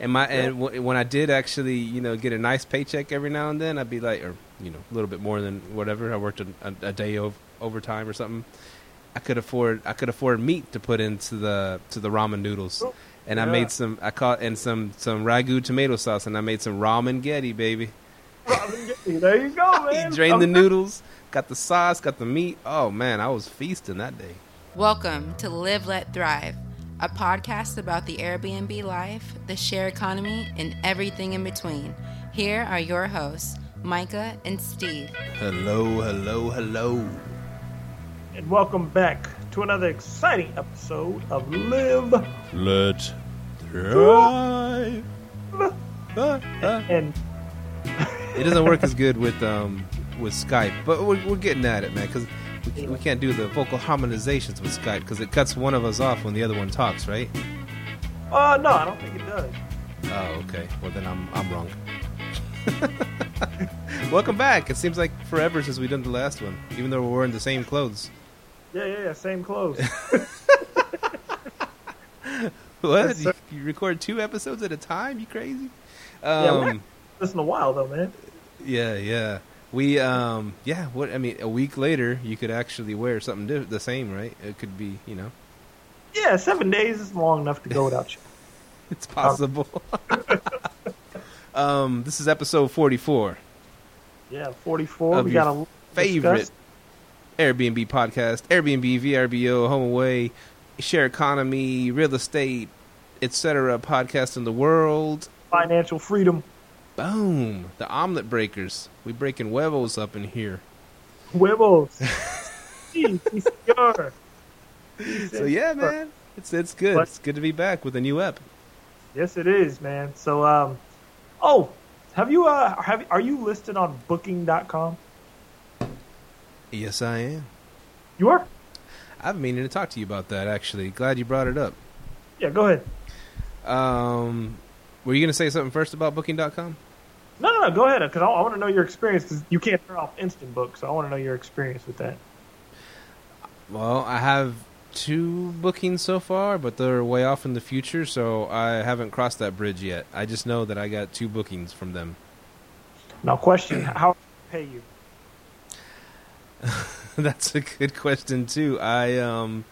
And my and w- when I did actually, you know, get a nice paycheck every now and then, I'd be like, or you know, a little bit more than whatever. I worked a, a, a day of overtime or something. I could afford I could afford meat to put into the to the ramen noodles, and I made some. I caught and some some ragu tomato sauce, and I made some ramen getty, baby. Robin Getty, there you go, man. He drained the noodles, got the sauce, got the meat. Oh man, I was feasting that day. Welcome to Live Let Thrive, a podcast about the Airbnb life, the share economy, and everything in between. Here are your hosts, Micah and Steve. Hello, hello, hello. And welcome back to another exciting episode of Live Let thrive. and It doesn't work as good with um with Skype, but we're, we're getting at it, man. Because we, we can't do the vocal harmonizations with Skype because it cuts one of us off when the other one talks, right? uh no, I don't think it does. Oh, okay. Well, then I'm I'm wrong. Welcome back. It seems like forever since we done the last one, even though we're wearing the same clothes. Yeah, yeah, yeah, same clothes. What? You, you record two episodes at a time? You crazy? Yeah, we Um, Listen a while though, man. yeah, yeah. We um yeah. What I mean, a week later, you could actually wear something di- the same, right? It could be, you know, Yeah, seven days is long enough to go without you. it's possible. um, this is episode forty-four. Yeah, forty-four. Of we got a favorite Airbnb podcast, Airbnb, VRBO, Home Away, Share Economy, Real Estate, etc. podcast in the world. financial freedom. Boom! The omelet breakers. We breaking huevos up in here. Huevos. Sí, sí, señor. So yeah, man, it's it's good. What? It's good to be back with a new ep. Yes, it is, man. So, um, oh, have you, uh, have are you listed on Booking.com? Yes, I am. You are. I've been meaning to talk to you about that. Actually, glad you brought it up. Yeah, go ahead. Um, were you gonna say something first about Booking.com? No. Go ahead, because I, I want to know your experience. Because you can't turn off Instant Book, so I want to know your experience with that. Well, I have two bookings so far, but they're way off in the future, so I haven't crossed that bridge yet. I just know that I got two bookings from them. Now, question: How pay you? That's a good question too. I um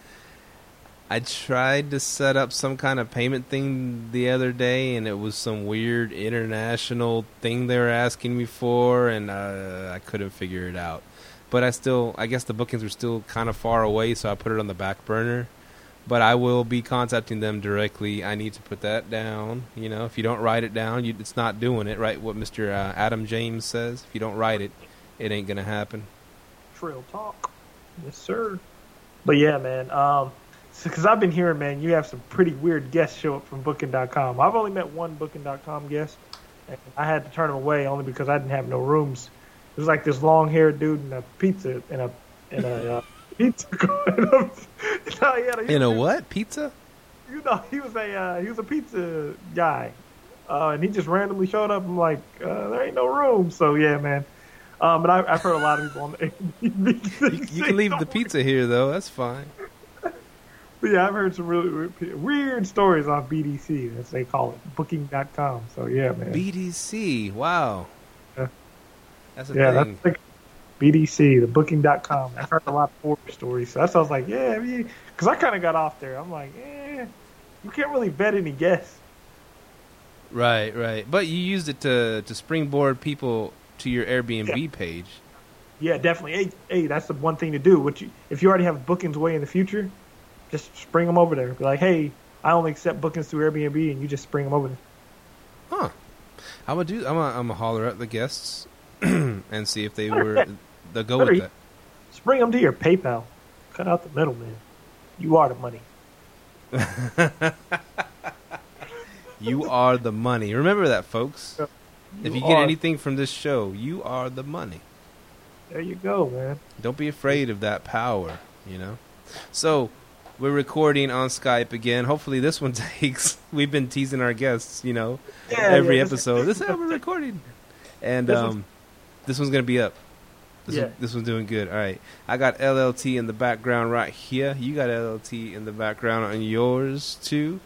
I tried to set up some kind of payment thing the other day and it was some weird international thing they were asking me for and uh, I couldn't figure it out. But I still I guess the bookings were still kind of far away so I put it on the back burner. But I will be contacting them directly. I need to put that down. You know, if you don't write it down, you, it's not doing it, right? What Mr. Uh, Adam James says. If you don't write it, it ain't going to happen. Trail talk. Yes, sir. But yeah, man. Um, because I've been hearing, man, you have some pretty weird guests show up from Booking.com. I've only met one Booking.com guest, and I had to turn him away only because I didn't have no rooms. It was like this long-haired dude in a pizza in a in a uh, pizza. no, he had a, In a what? Pizza? you know, he was a uh, he was a pizza guy, uh, and he just randomly showed up. I'm like, uh, there ain't no room. So yeah, man. Um, but I, I've heard a lot of people on the You, you can leave the pizza here, though. That's fine. But yeah, I've heard some really weird, stories on BDC, as they call it, Booking.com. So yeah, man. BDC. Wow. Yeah. That's a yeah, thing. that's like BDC, the Booking.com. I've heard a lot of horror stories. So that's I was like, yeah, because I kind of got off there. I'm like, eh, you can't really bet any guess. Right, right. But you used it to to springboard people to your Airbnb page. Yeah, definitely. Hey, hey, that's the one thing to do. What you, if you already have bookings way in the future, just spring them over there. Be like, hey, I only accept bookings through Airbnb, and you just spring them over there. Huh. I'm gonna do. I'm gonna, I'm gonna holler at the guests and see if they were. They'll go with that. Spring them to your PayPal. Cut out the middleman. You are the money. You are the money. Remember that, folks. If you get anything from this show, you are the money. there you go, man. Don't be afraid of that power, you know? So, we're recording on Skype again. Hopefully, this one takes. We've been teasing our guests, you know, Yeah, every yeah, episode. This is how we're recording. And This um, one's- this one's going to be up. This, Yeah. one, this one's doing good. All right. I got LLT in the background right here. You got LLT in the background on yours, too.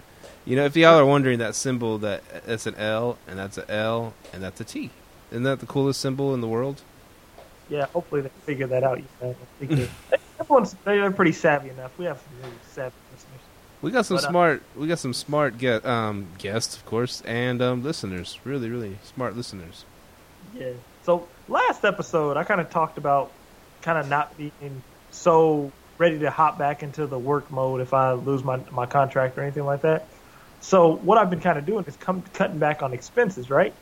You know, if y'all are wondering that symbol, that that's an L and that's a L and that's a T. Isn't that the coolest symbol in the world? Yeah, hopefully they figure that out. You know, everyone's they're pretty savvy enough. We have some really savvy listeners. We got some But, uh, smart. We got some smart get, um, guests, of course, and um, listeners. Really, really smart listeners. Yeah. So last episode, I kind of talked about kind of not being so ready to hop back into the work mode if I lose my my contract or anything like that. So what I've been kind of doing is come cutting back on expenses, right?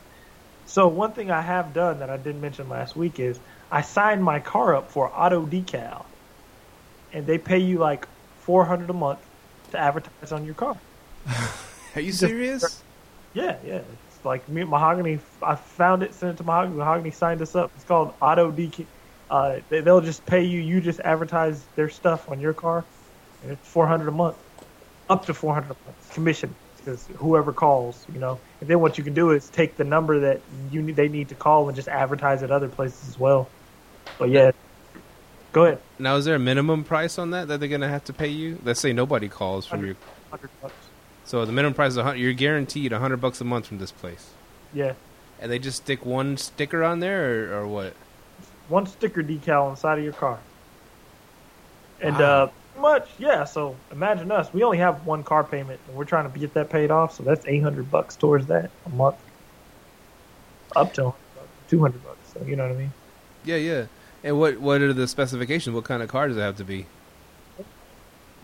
So one thing I have done that I didn't mention last week is I signed my car up for auto decal, and they pay you like four hundred a month to advertise on your car. Are you Just- serious? Yeah, yeah. It's like me, Mahogany. I found it, sent it to Mahogany. Mahogany signed us up. It's called Auto DK. Uh, they, they'll just pay you. You just advertise their stuff on your car, and it's four hundred a month, up to four hundred a month commission. Because whoever calls, you know, and then what you can do is take the number that you they need to call and just advertise at other places as well. But yeah, go ahead. Now, is there a minimum price on that that they're gonna have to pay you? Let's say nobody calls from your. Hundred bucks. So the minimum price is a hundred. You're guaranteed a hundred bucks a month from this place, Yeah, and they just stick one sticker on there, or, or what? one sticker decal inside of your car. And Wow. uh, much, yeah. So imagine us. We only have one car payment, and we're trying to get that paid off. So that's eight hundred bucks towards that a month, up to two hundred bucks. So you know what I mean? Yeah, yeah. And what what are the specifications? What kind of car does it have to be? You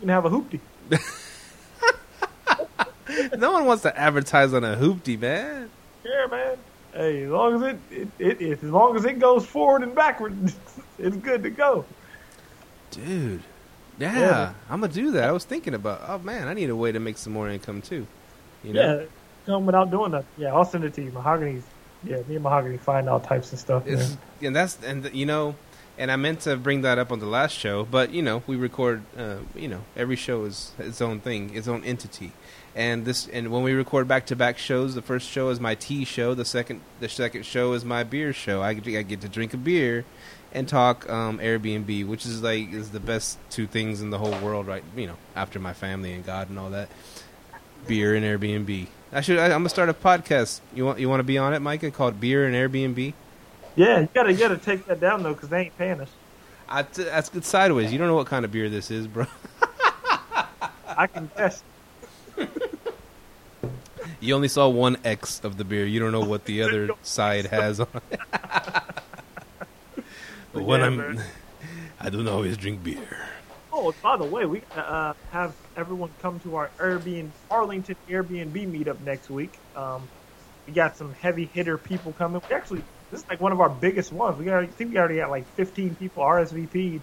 can have a hoopty. no one wants to advertise on a hoopty, man. Yeah, man. Hey, as long as it, it, it, it as long as it goes forward and backward, it's good to go. Dude. Yeah, Yeah. I'm gonna do that. I was thinking about. Oh man, I need a way to make some more income too. You know, Yeah, come without doing that. Yeah, I'll send it to you. Mahogany's. Yeah, me and Mahogany find all types of stuff. And that's and you know, and I meant to bring that up on the last show, but you know, we record. Uh, you know, every show is its own thing, its own entity. And this, and when we record back to back shows, the first show is my tea show. The second, the second show is my beer show. I, I get to drink a beer and talk um, Airbnb, which is like is the best two things in the whole world, right? You know, after my family and God and all that. Beer and Airbnb. I should. I, I'm gonna start a podcast. You want you want to be on it, Micah? Called Beer and Airbnb. Yeah, you gotta you gotta take that down though, because they ain't paying us. I t- that's good sideways. You don't know what kind of beer this is, bro. I can guess. You only saw one X of the beer. You don't know what the other side has on it. but when Yeah, I'm, man. I don't always drink beer. Oh, by the way, we uh, have everyone come to our Airbnb Arlington Airbnb meetup next week. Um, we got some heavy hitter people coming. We actually, this is like one of our biggest ones. We got, I think we already got like 15 people RSVP'd.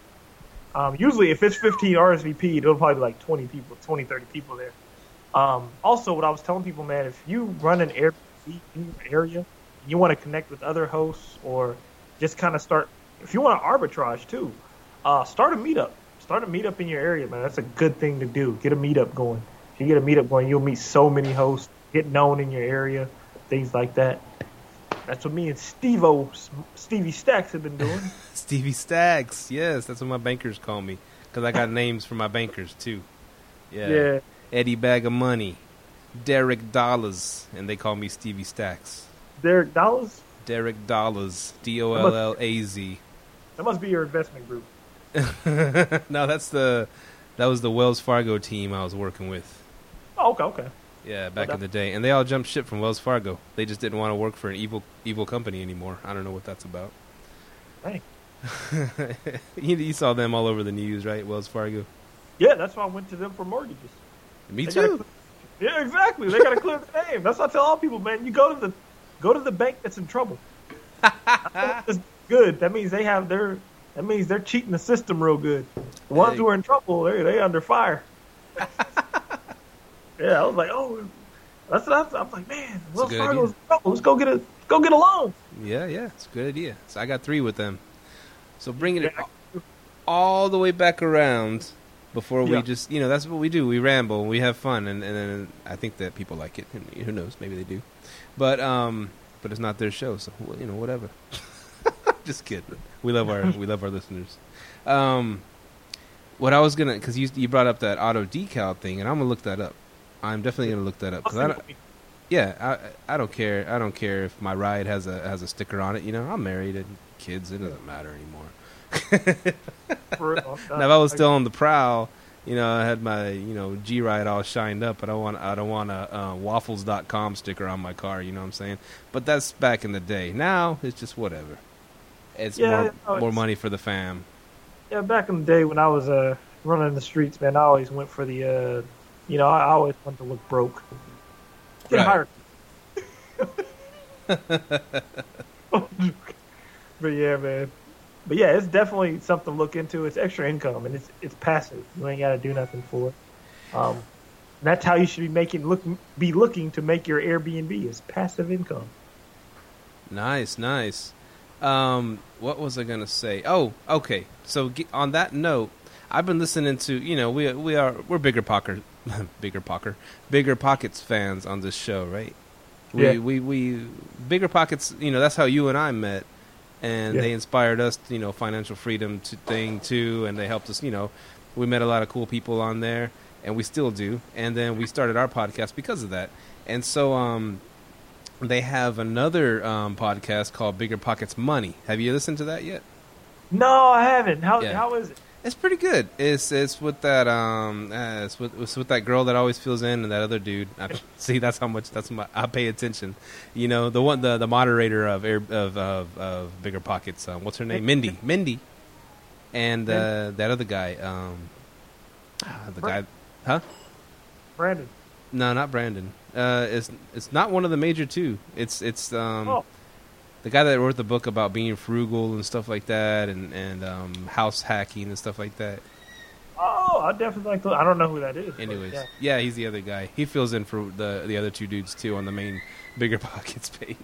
Um, usually, if it's 15 RSVP'd, it'll probably be like 20 people, 20, 30 people there. Um, also, what I was telling people, man, if you run an Airbnb in your area, you want to connect with other hosts or just kind of start, if you want to arbitrage too, uh, start a meetup. Start a meetup in your area, man. That's a good thing to do. Get a meetup going. If you get a meetup going, you'll meet so many hosts, get known in your area, things like that. That's what me and Steve-O, Stevie Stacks have been doing. Stevie Stacks. Yes, that's what my bankers call me because I got names for my bankers too. Yeah. yeah. Eddie Bag of Money, Derek Dollars, and they call me Stevie Stacks. Derek Dollars, Derek Dollars, D O L L A Z. that must be your investment group. no, that's the that was the Wells Fargo team I was working with. Oh, okay, okay. Yeah, back in the day, and they all jumped ship from Wells Fargo. They just didn't want to work for an evil evil company anymore. I don't know what that's about. Right. you, you saw them all over the news, right? Wells Fargo. Yeah, that's why I went to them for mortgages. Me They too. clear- Yeah, exactly. They got to clear the name. That's what I tell all people, man. You go to the go to the bank that's in trouble. That's good. That means they have their. That means they're cheating the system real good. The ones Hey. who are in trouble, they they under fire. yeah, I was like, oh, that's what I, I'm like, man, Wells Fargo's idea. Let's go get a go get a loan. Yeah, yeah, it's a good idea. So I got three with them. So bringing it all the way back around before we Yeah. just, you know, that's what we do. We ramble, we have fun, and and then I think that people like it. And who knows? Maybe they do, but um, but it's not their show, so well, you know, whatever. just kidding. We love our we love our listeners. Um, what I was gonna because you you brought up that auto decal thing, and I'm gonna look that up I'm definitely gonna look that up because I don't. Yeah, I I don't care. I don't care if my ride has a has a sticker on it. You know, I'm married and kids. It doesn't matter anymore. For real. now, if I was still on the prowl, you know, I had my you know G ride all shined up, but I want I don't want a uh, waffles.com sticker on my car. You know what I'm saying? But that's back in the day. Now it's just whatever. It's Yeah, more no, more money for the fam. Yeah, back in the day when I was uh, running the streets, man, I always went for the, uh, you know, I always want to look broke. Get Right. hired. but yeah, man. But yeah, it's definitely something to look into. It's extra income and it's it's passive. You ain't got to do nothing for it. Um, that's how you should be making look be looking to make your Airbnb is passive income. Nice, nice. Um, what was I gonna say? Oh, okay. So on that note, I've been listening to you know we we are we're bigger pocker, bigger pocker, bigger pockets fans on this show, right? We Yeah. we we bigger pockets. You know that's how you and I met, and Yeah. they inspired us. You know, financial freedom to thing too, and they helped us. You know, we met a lot of cool people on there, and we still do. And then we started our podcast because of that. And so um, they have another um, podcast called Bigger Pockets Money. Have you listened to that yet? No, I haven't. How Yeah. how is it? It's pretty good. It's it's with that um uh, it's with it's with that girl that always fills in and that other dude. I, see, that's how much that's my I pay attention. You know the one the the moderator of Air, of, of of Bigger Pockets. Um, what's her name? Mindy. Mindy. And uh, that other guy. Um, ah, the guy. Huh? Brandon. No, not Brandon. Uh, it's it's not one of the major two. It's it's um Oh. The guy that wrote the book about being frugal and stuff like that, and and um, house hacking and stuff like that. Oh, I definitely like to. I don't know who that is. but Anyways, yeah. yeah. he's the other guy. He fills in for the the other two dudes too on the main bigger pockets page.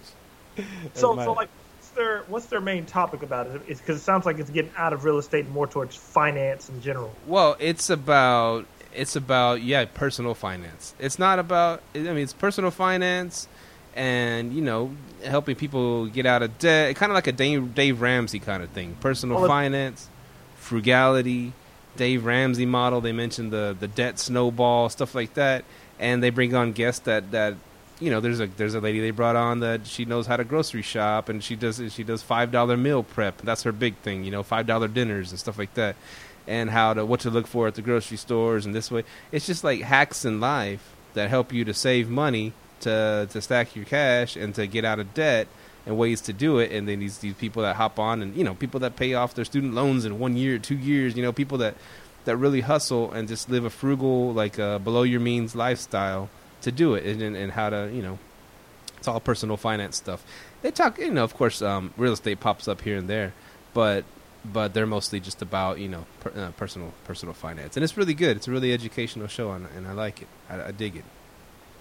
So, That's so like, what's their what's their main topic about it? It's because it sounds like it's getting out of real estate and more towards finance in general. Well, it's about it's about yeah, personal finance. It's not about I mean, it's personal finance and you know helping people get out of debt. Kind of like a Dave, Dave Ramsey kind of thing. Personal Well, finance, frugality, Dave Ramsey model. They mentioned the the debt snowball stuff like that, and they bring on guests that that you know there's a there's a lady they brought on that she knows how to grocery shop and she does she does five dollar meal prep. That's her big thing, you know, five dollar dinners and stuff like that, and how to what to look for at the grocery stores and this way. It's just like hacks in life that help you to save money to to stack your cash and to get out of debt and ways to do it. And then these these people that hop on and you know people that pay off their student loans in one year two years you know people that that really hustle and just live a frugal like uh, below your means lifestyle to do it. And, and, how to you know it's all personal finance stuff. They talk you know of course um, real estate pops up here and there but but they're mostly just about you know per, uh, personal personal finance. And it's really good. It's a really educational show and, and i like it. I, I dig it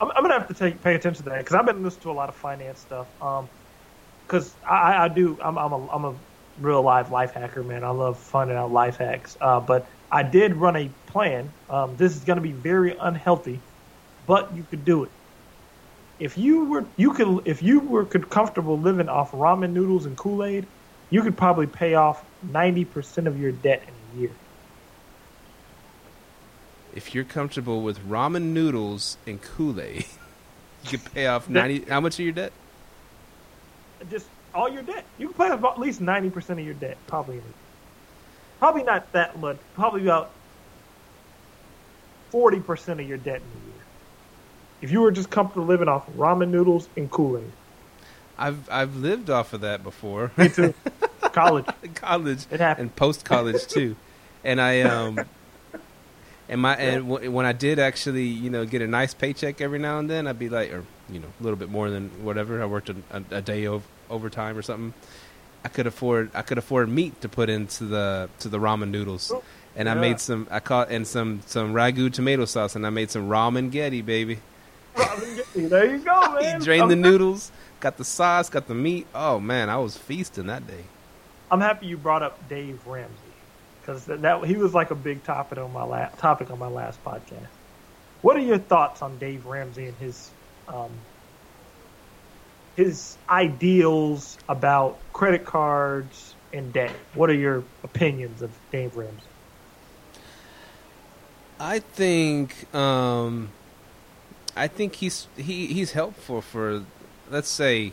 I'm, I'm gonna have to take pay attention to that because I've been listening to a lot of finance stuff. Um, because I, I- do I'm I'm a I'm a real live life hacker, man. I love finding out life hacks. Uh, but I did run a plan. Um, this is gonna be very unhealthy, but you could do it. If you were you could if you were could comfortable living off ramen noodles and Kool Aid, you could probably pay off ninety percent of your debt in a year. If you're comfortable with ramen noodles and kool-aid you can pay off 90 how much of your debt just all your debt. You can pay off at least ninety percent of your debt, probably. Probably not that much. Probably about forty percent of your debt in a year. If you were just comfortable living off ramen noodles and Kool Aid, i've i've lived off of that before me too. College, college it happened. and post college too. And I um and my and w- when I did actually you know get a nice paycheck every now and then, I'd be like, or you know a little bit more than whatever. I worked a, a, a day of overtime or something. I could afford I could afford meat to put into the to the ramen noodles. And I made some I caught and some some ragu tomato sauce and I made some ramen getty baby. there you go, man. He drained the noodles, got the sauce, got the meat. Oh man, I was feasting that day. I'm happy you brought up Dave Ramsey because that, that he was like a big topic on my last topic on my last podcast. What are your thoughts on Dave Ramsey and his um, his ideals about credit cards and debt? What are your opinions of Dave Ramsey? I think um, I think he's he he's helpful for let's say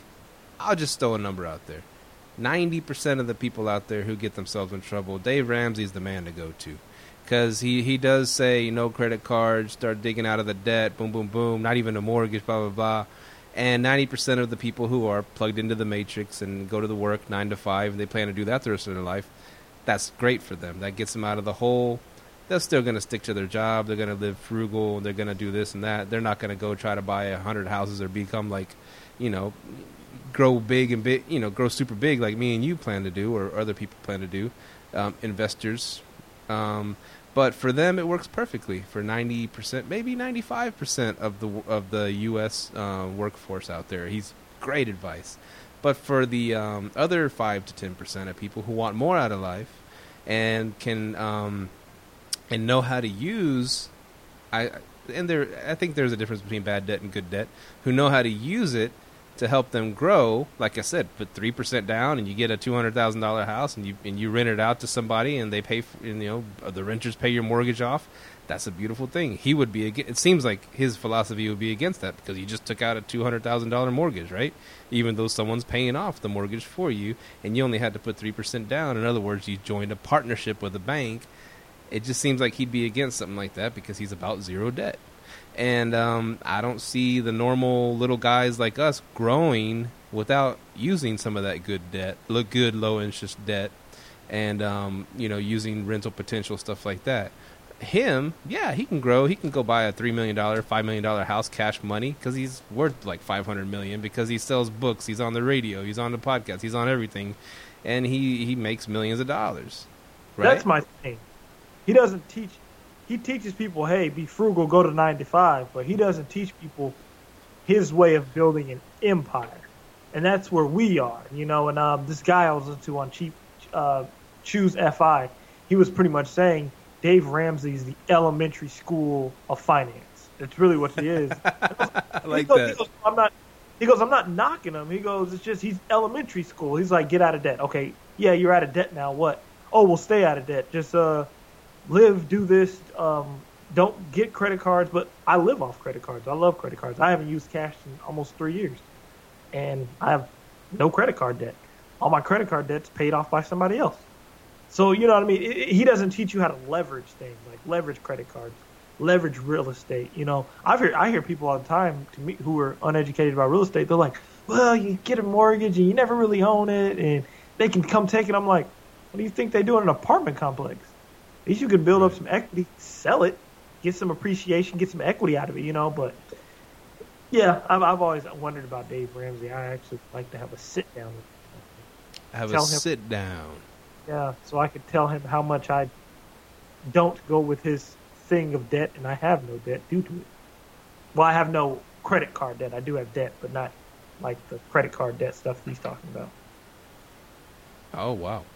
I'll just throw a number out there. 90% of the people out there who get themselves in trouble, Dave Ramsey's the man to go to. Cuz he he does say no credit cards, start digging out of the debt, boom boom boom, not even a mortgage blah blah blah. And 90% of the people who are plugged into the matrix and go to the work 9 to 5, and they plan to do that the rest of their life. That's great for them. That gets them out of the hole they're still going to stick to their job. They're going to live frugal. They're going to do this and that. They're not going to go try to buy a hundred houses or become like, you know, grow big and big, you know, grow super big like me and you plan to do or other people plan to do, um, investors. Um, but for them, it works perfectly. For ninety percent, maybe ninety-five percent of the of the U.S. Uh, workforce out there, he's great advice. But for the um, other five to ten percent of people who want more out of life and can um, and know how to use I and there I think there's a difference between bad debt and good debt who know how to use it to help them grow like I said put 3% down and you get a $200,000 house and you and you rent it out to somebody and they pay for, and, you know the renters pay your mortgage off that's a beautiful thing. He would be it seems like his philosophy would be against that because you just took out a $200,000 mortgage right? Even though someone's paying off the mortgage for you and you only had to put 3% down. In other words you joined a partnership with a bank. It just seems like he'd be against something like that because he's about zero debt. And um, I don't see the normal little guys like us growing without using some of that good debt, look good low interest debt, and um, you know using rental potential stuff like that. Him, yeah, he can grow. He can go buy a three million dollar, five million dollar house cash money because he's worth like five hundred million because he sells books, he's on the radio, he's on the podcast, he's on everything, and he he makes millions of dollars. Right? That's my thing he doesn't teach. He teaches people, hey, be frugal, go to nine to five, but he doesn't teach people his way of building an empire, and that's where we are, you know. And um, this guy I was listening to on Cheap uh, Choose FI, he was pretty much saying Dave Ramsey is the elementary school of finance. It's really what he is. I like goes, that. Goes, I'm not. He goes, I'm not knocking him. He goes, it's just he's elementary school. He's like, get out of debt. Okay, yeah, you're out of debt now. What? Oh, we'll stay out of debt. Just uh, live, do this. Um, don't get credit cards, but I live off credit cards. I love credit cards. I haven't used cash in almost three years, and I have no credit card debt. All my credit card debt's paid off by somebody else. So you know what I mean. It, it, he doesn't teach you how to leverage things like leverage credit cards, leverage real estate. You know, I hear I hear people all the time to me who are uneducated about real estate. They're like, "Well, you get a mortgage and you never really own it, and they can come take it." I'm like, "What do you think they do in an apartment complex?" At least you could build up some equity, sell it, get some appreciation, get some equity out of it, you know. But yeah, I've, I've always wondered about Dave Ramsey. I actually like to have a sit down. With him. Have a him, sit down. Yeah, so I could tell him how much I don't go with his thing of debt, and I have no debt due to it. Well, I have no credit card debt. I do have debt, but not like the credit card debt stuff he's talking about. Oh wow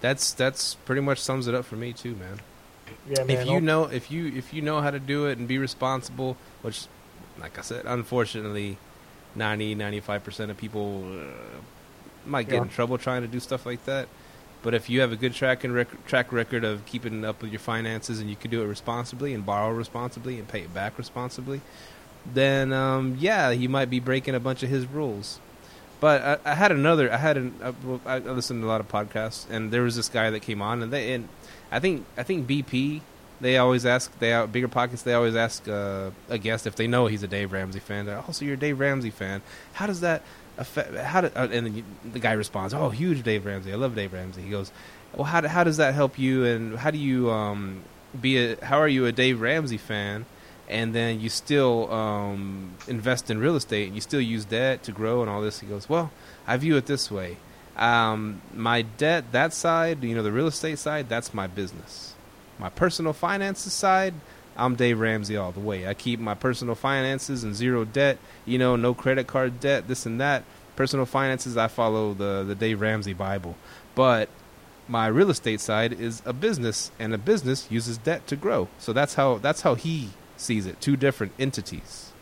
that's that's pretty much sums it up for me too, man. Yeah, man. If you know if you if you know how to do it and be responsible, which, like I said, unfortunately, 90 95 percent of people uh, might get yeah. in trouble trying to do stuff like that. But if you have a good track and rec- track record of keeping up with your finances and you can do it responsibly and borrow responsibly and pay it back responsibly, then um, yeah, you might be breaking a bunch of his rules. But I, I had another. I had an. I, I listened to a lot of podcasts, and there was this guy that came on, and they and I think I think BP. They always ask. They out bigger pockets They always ask uh, a guest if they know he's a Dave Ramsey fan. Oh, so you're a Dave Ramsey fan? How does that affect? How do, uh, and the guy responds, "Oh, huge Dave Ramsey. I love Dave Ramsey." He goes, "Well, how how does that help you? And how do you um, be a? How are you a Dave Ramsey fan?" And then you still um, invest in real estate and you still use debt to grow and all this. He goes, well, I view it this way. Um, my debt, that side, you know, the real estate side, that's my business. My personal finances side, I'm Dave Ramsey all the way. I keep my personal finances and zero debt, you know, no credit card debt, this and that. Personal finances, I follow the, the Dave Ramsey Bible. But my real estate side is a business, and a business uses debt to grow. So that's how that's how he sees it. Two different entities.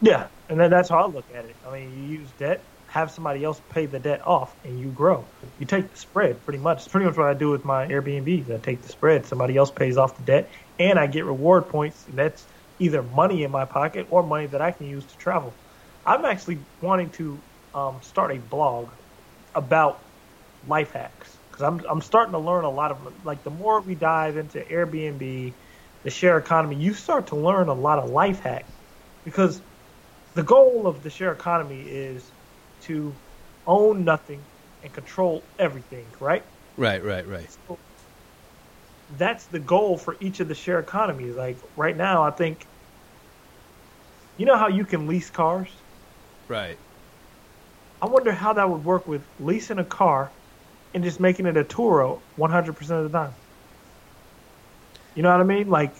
Yeah, and then that's how I look at it. I mean, you use debt, have somebody else pay the debt off, and you grow. You take the spread, pretty much. It's pretty much what I do with my Airbnbs. I take the spread. Somebody else pays off the debt, and I get reward points. And that's either money in my pocket or money that I can use to travel. I'm actually wanting to um, start a blog about life hacks because I'm I'm starting to learn a lot of like the more we dive into Airbnb, the share economy, you start to learn a lot of life hacks because the goal of the share economy is to own nothing and control everything, right? Right, right, right. So that's the goal for each of the share economies. Like right now, I think you know how you can lease cars. Right. I wonder how that would work with leasing a car and just making it a Turo 100% of the time. You know what I mean? Like,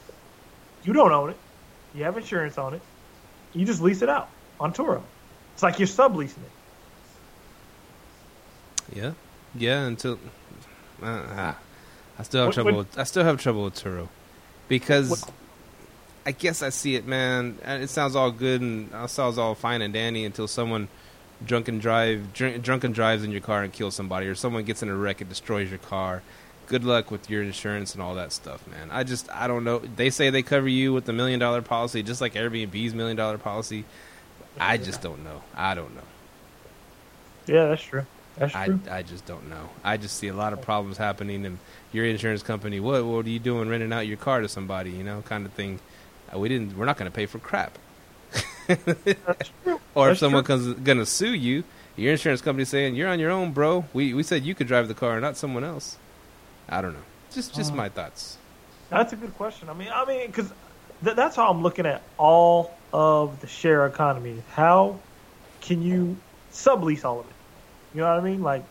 you don't own it. You have insurance on it. You just lease it out on Turo. It's like you're subleasing it. Yeah. Yeah, until uh, ah. I still have What- trouble what- with I still have trouble with Turo. Because What- I guess I see it, man. and It sounds all good and it sounds all fine and dandy until someone drunken drive drunk, drunken drives in your car and kills somebody or someone gets in a wreck and destroys your car. Good luck with your insurance and all that stuff, man. I just I don't know. They say they cover you with the million dollar policy just like Airbnb's million dollar policy. I just don't know. I don't know. Yeah, that's true. That's I, true. I just don't know. I just see a lot of problems happening, and your insurance company, what what are you doing renting out your car to somebody, you know, kind of thing. Uh, we didn't. We're not going to pay for crap. That's true. Or if someone true. comes going to sue you, your insurance company saying you're on your own, bro. We we said you could drive the car, not someone else. I don't know. Just just Uh. my thoughts. That's a good question. I mean, I mean, because th- that's how I'm looking at all of the share economy. How can you sublease all of it? You know what I mean? Like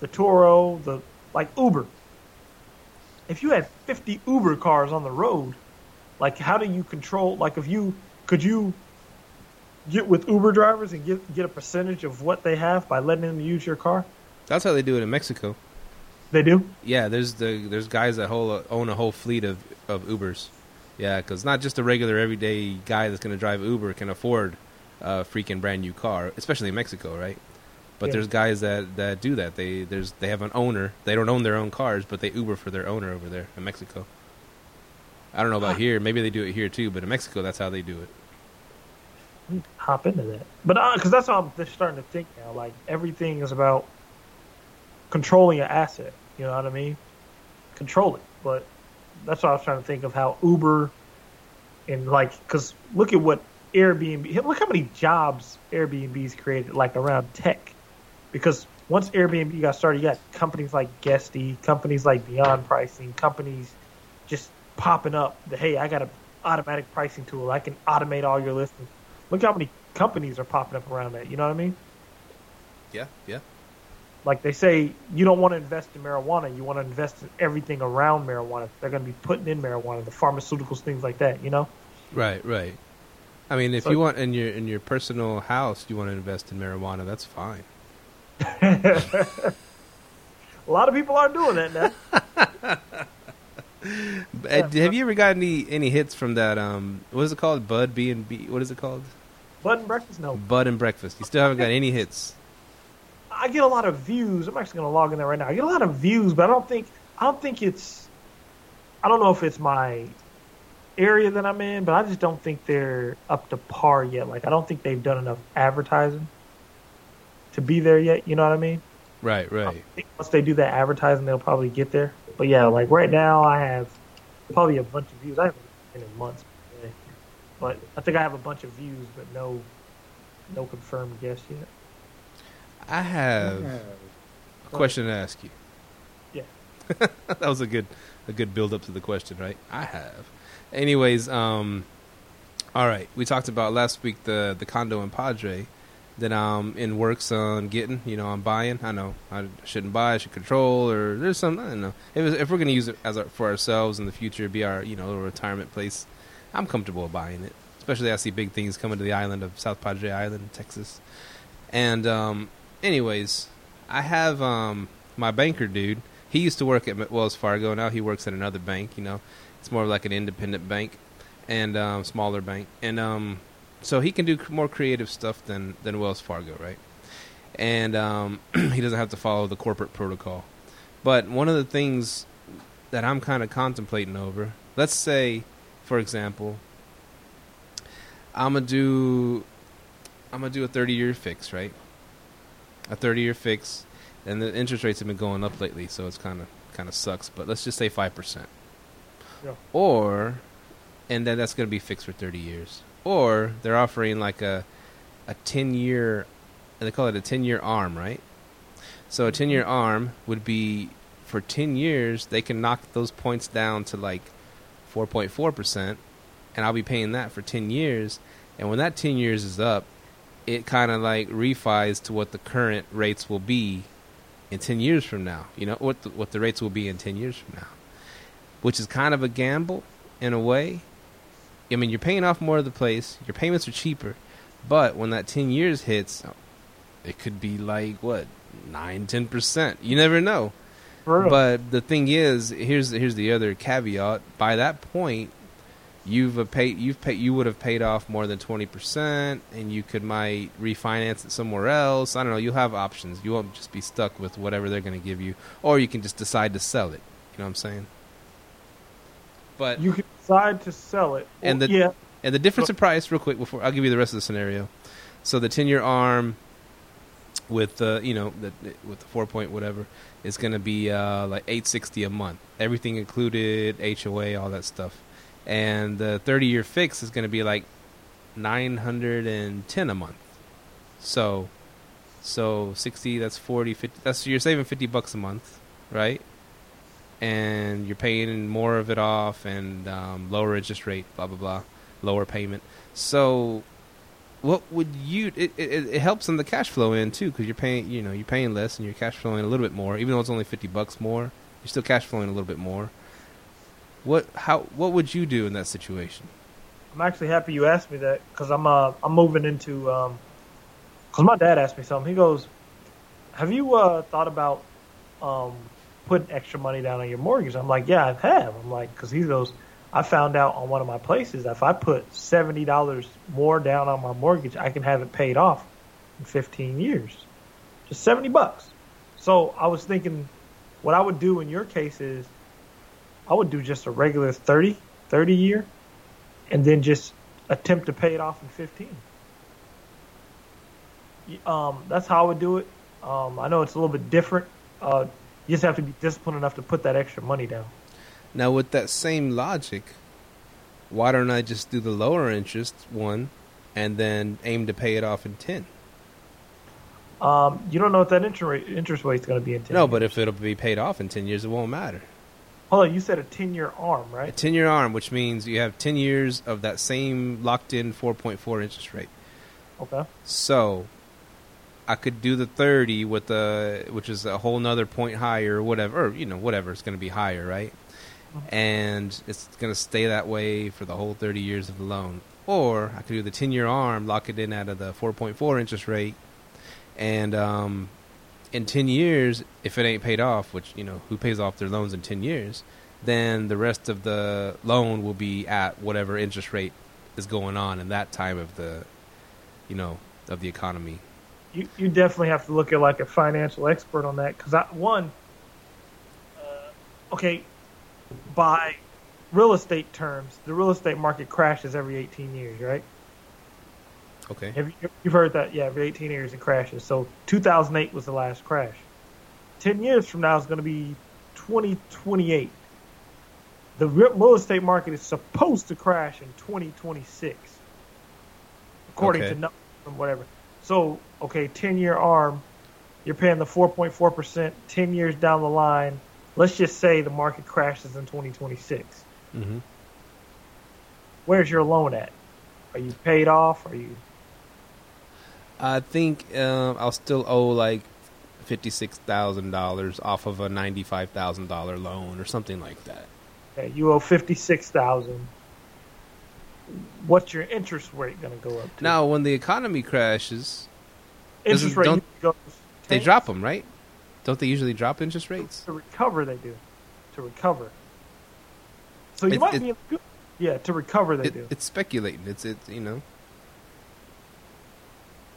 the Turo, the like Uber. If you had 50 Uber cars on the road, like how do you control? Like if you could you get with Uber drivers and get get a percentage of what they have by letting them use your car? That's how they do it in Mexico. They do. Yeah, there's the there's guys that whole, own a whole fleet of of Ubers. Yeah, because not just a regular everyday guy that's going to drive Uber can afford a freaking brand new car, especially in Mexico, right? But Yeah. there's guys that, that do that. They there's they have an owner. They don't own their own cars, but they Uber for their owner over there in Mexico. I don't know about Ah. here. Maybe they do it here too, but in Mexico, that's how they do it. hop into that. But because that's how I'm starting to think now. Like everything is about controlling an asset. You know what I mean? Control it. But that's what I was trying to think of how Uber and like because look at what Airbnb. Look how many jobs Airbnb's created like around tech. Because once Airbnb got started, you got companies like Guesty, companies like Beyond Pricing, companies just popping up. That hey, I got an automatic pricing tool. I can automate all your listings. Look how many companies are popping up around that. You know what I mean? Yeah, yeah. Like they say, you don't want to invest in marijuana. You want to invest in everything around marijuana. They're going to be putting in marijuana, the pharmaceuticals, things like that. You know? Right, right. I mean, if So- you want in your in your personal house, you want to invest in marijuana, that's fine. A lot of people are doing that now. Have you ever got any any hits from that? Um, what is it called? Bud B and B. What is it called? Bud and breakfast, no. Bud and breakfast. You still haven't got any hits. I get a lot of views. I'm actually going to log in there right now. I get a lot of views, but I don't think I don't think it's. I don't know if it's my area that I'm in, but I just don't think they're up to par yet. Like I don't think they've done enough advertising to be there yet. You know what I mean? Right, right. I think once they do that advertising, they'll probably get there. But yeah, like right now, I have probably a bunch of views. I haven't been in months, but I think I have a bunch of views, but no, no confirmed guests yet. I have a question to ask you. Yeah. that was a good a good build up to the question, right? I have. Anyways, um, all right. We talked about last week the the condo in Padre that I'm in works on getting. You know, I'm buying. I know I shouldn't buy. I should control, or there's some. I don't know. If, if we're gonna use it as our, for ourselves in the future, be our you know little retirement place, I'm comfortable buying it. Especially I see big things coming to the island of South Padre Island, Texas. And um, anyways, I have um, my banker dude. He used to work at Wells Fargo. Now he works at another bank. You know, it's more like an independent bank and um, smaller bank. And um, so he can do more creative stuff than than Wells Fargo, right? And um, he doesn't have to follow the corporate protocol. But one of the things that I'm kind of contemplating over, let's say, for example, I'm gonna do I'm gonna do a 30 year fix, right? A 30 year fix, and the interest rates have been going up lately, so it's kind of kind of sucks. But let's just say five percent. Yeah. Or, and then that's gonna be fixed for 30 years. Or they're offering like a a 10 year, they call it a 10 year arm, right? So a 10 year mm-hmm. arm would be for 10 years they can knock those points down to like 4.4 percent, and I'll be paying that for 10 years. And when that 10 years is up, it kind of like refis to what the current rates will be in 10 years from now. You know, what the, what the rates will be in 10 years from now, which is kind of a gamble in a way. I mean, you're paying off more of the place, your payments are cheaper, but when that 10 years hits, it could be like, what, 9, 10%. You never know. But the thing is, here's here's the other caveat. By that point, you've a paid you've paid you would have paid off more than twenty percent, and you could might refinance it somewhere else. I don't know. You'll have options. You won't just be stuck with whatever they're going to give you, or you can just decide to sell it. You know what I'm saying? But you can decide to sell it. And the- yeah, and the difference in price, real quick, before I'll give you the rest of the scenario. So the ten-year arm with the you know the, with the four point whatever is going to be uh, like eight sixty a month, everything included, HOA, all that stuff, and the thirty-year fix is going to be like nine hundred and ten a month. So, so sixty that's 40, 50, That's you're saving fifty bucks a month, right? And you're paying more of it off and um, lower interest rate, blah blah blah lower payment. So, what would you? It, it, it helps on the cash flow end too, because you're paying, you know, you're paying less and you're cash flowing a little bit more, even though it's only fifty bucks more. You're still cash flowing a little bit more. What? How? What would you do in that situation? I'm actually happy you asked me that because I'm uh I'm moving into um because my dad asked me something. He goes, "Have you uh thought about um putting extra money down on your mortgage?" I'm like, "Yeah, I have." I'm like, because he goes, "I found out on one of my places that if I put seventy dollars more down on my mortgage, I can have it paid off in 15 years, just seventy bucks." So I was thinking, what I would do in your case is, I would do just a regular 30, 30 year and then just attempt to pay it off in 15. Um, that's how I would do it. Um, I know it's a little bit different. Uh, you just have to be disciplined enough to put that extra money down. Now, with that same logic, why don't I just do the lower interest one, and then aim to pay it off in ten? Um, you don't know what that interest rate interest rate is going to be in 10 No, years. but if it'll be paid off in ten years, it won't matter. Hold on, you said a 10 year arm, right? A 10 year arm, which means you have 10 years of that same locked in 4.4 interest rate. Okay. So I could do the 30 with the, which is a whole nother point higher or whatever, or, you know, whatever. It's going to be higher, right? And it's going to stay that way for the whole 30 years of the loan. Or I could do the 10 year arm, lock it in out of the 4.4 interest rate. And um, in 10 years, if it ain't paid off, which, you know, who pays off their loans in 10 years, then the rest of the loan will be at whatever interest rate is going on in that time of the, you know, of the economy. You you definitely have to look at like a financial expert on that because one, uh, okay, by real estate terms, the real estate market crashes every 18 years, right? Okay. Have you, you've heard that? Yeah, every 18 years it crashes. So 2008 was the last crash. 10 years from now is going to be 2028. The real estate market is supposed to crash in 2026, according Okay. to numbers from whatever. So, okay, 10 year arm, you're paying the 4.4%, 10 years down the line. Let's just say the market crashes in 2026. Mm-hmm. Where's your loan at? Are you paid off? Are you I think um, I'll still owe like fifty-six thousand dollars off of a ninety-five thousand dollar loan or something like that. Okay, you owe fifty six thousand. What's your interest rate going to go up to? Now, when the economy crashes, interest rate goes they drop them, right? Don't they usually drop interest rates? to recover. They do to recover. So you It- might it- be. Yeah, to recover they It, do. it's speculating. It's it's you know.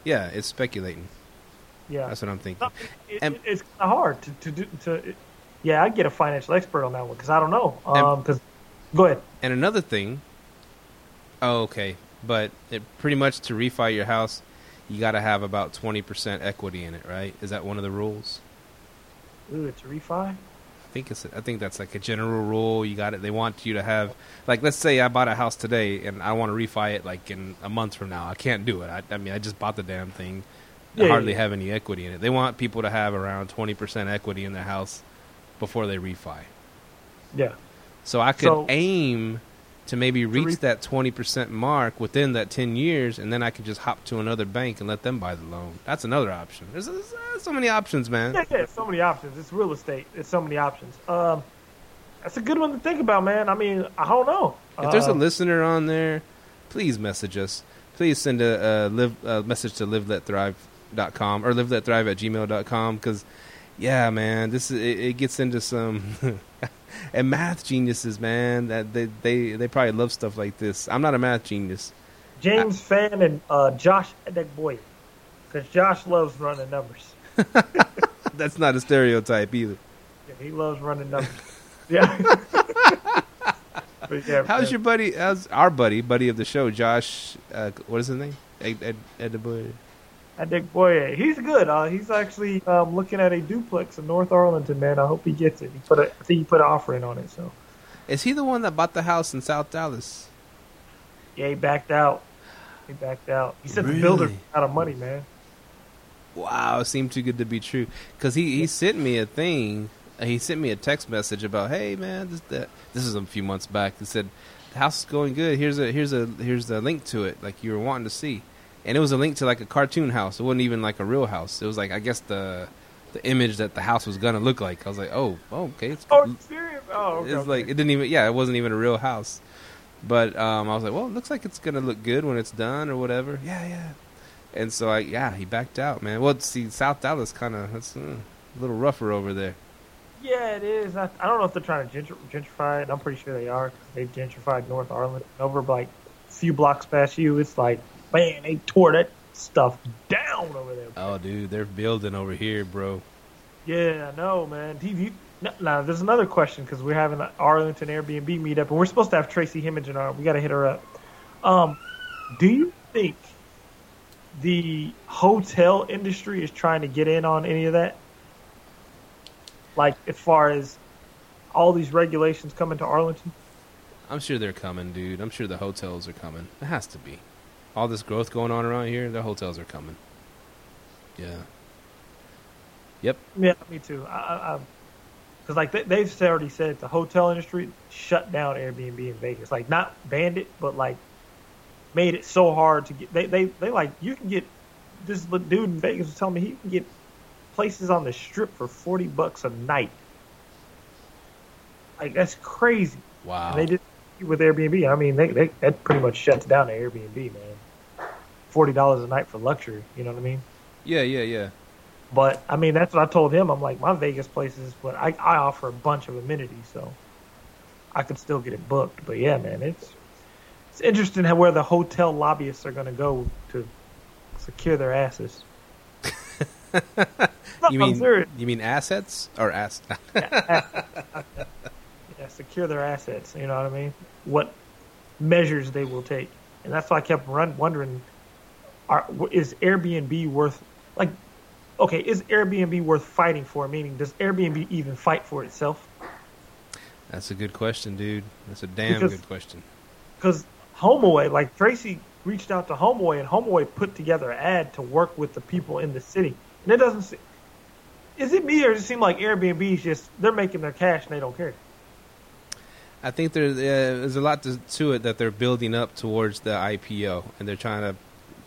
Yeah, it's speculating. yeah, That's what I'm thinking. It, and- it, it's kind of hard to to do. To yeah, I'd get a financial expert on that one because I don't know. Um, because go ahead. And another thing. Oh, okay. but it pretty much to refi your house, you got to have about twenty percent equity in it, right? Is that one of the rules? Ooh, it's a refi. I think it's. I think that's like a general rule. You got it. They want you to have, like, let's say I bought a house today and I want to refi it like in a month from now. I can't do it. I, I mean, I just bought the damn thing. I Yeah, hardly yeah. have any equity in it. They want people to have around twenty percent equity in their house before they refi. Yeah. So I could So- aim to maybe reach re- that twenty percent mark within that ten years, and then I could just hop to another bank and let them buy the loan. That's another option. There's, there's uh, so many options, man. Yeah, yeah, so many options. It's real estate. It's so many options. Um, that's a good one to think about, man. I mean, I don't know. If there's a Uh, listener on there, please message us. Please send a, a live a message to liveletthrive.com or liveletthrive at gmail.com because, yeah, man, this is it, it gets into some and math geniuses, man. That they, they they probably love stuff like this. I'm not a math genius. James Fan and uh, Josh Edegboy, because Josh loves running numbers. That's not a stereotype either. Yeah, he loves running numbers. yeah. yeah, How's man. your buddy? How's our buddy, buddy of the show, Josh? Uh, what is his name? Ed, Ed, Ed, Edegboy? He's good. Uh, he's actually um, looking at a duplex in North Arlington, man. I hope he gets it. He put a, I think he put an offer in on it. So Is he the one that bought the house in South Dallas? yeah, he backed out. He backed out. He said the builder out of money, man. Wow, it seemed too good to be true. Because he, he sent me a thing. uh, He sent me a text message about, hey man, this that this is a few months back. He said the house is going good. Here's a here's a here's the link to it, like you were wanting to see. And it was a link to like a cartoon house. It wasn't even like a real house. It was like I guess the the image that the house was gonna look like. I was like, oh, oh okay, it's, Oh, serious? Oh, okay. it's like it didn't even yeah, it wasn't even a real house. But um, I was like, well, it looks like it's gonna look good when it's done or whatever. Yeah, yeah. And so I yeah, he backed out, man. Well, see, South Dallas kind of that's uh, a little rougher over there. Yeah, it is. I, I don't know if they're trying to gentr- gentrify it. I'm pretty sure they are. 'cause they've gentrified North Arlington. Over like a few blocks past you, it's like, man, they tore that stuff down over there. Oh, dude, they're building over here, bro. Yeah, I know, man. TV. No, now, there's another question because we're having an Arlington Airbnb meetup, and we're supposed to have Tracy Himmage in our. We got to hit her up. Um, do you think the hotel industry is trying to get in on any of that? Like, as far as all these regulations coming to Arlington? I'm sure they're coming, dude. I'm sure the hotels are coming. It has to be. All this growth going on around here, the hotels are coming. Yeah. Yep. Yeah, me too. I, because like they, they've already said the hotel industry shut down Airbnb in Vegas. Like not banned it, but like made it so hard to get. They they they like you can get this dude in Vegas was telling me he can get places on the strip for forty bucks a night. Like that's crazy. Wow. And they did with Airbnb. I mean, they, they that pretty much shuts down the Airbnb, man. Forty dollars a night for luxury. You know what I mean? yeah, yeah, yeah. But I mean, that's what I told him. I'm like, my Vegas places, but I, I offer a bunch of amenities, so I could still get it booked. But yeah, man, it's it's interesting how where the hotel lobbyists are going to go to secure their asses. You mean you mean assets or ass? Yeah, secure their assets. You know what I mean? What measures they will take, and that's why I kept run, wondering: are, is Airbnb worth like? Okay, is Airbnb worth fighting for? Meaning, does Airbnb even fight for itself? That's a good question, dude. That's a damn Because- good question. Because HomeAway, like Tracy reached out to HomeAway, and HomeAway put together an ad to work with the people in the city, and it doesn't. Se- is it me, or does it seem like Airbnb is just they're making their cash and they don't care? I think there, uh, there's a lot to, to it that they're building up towards the IPO, and they're trying to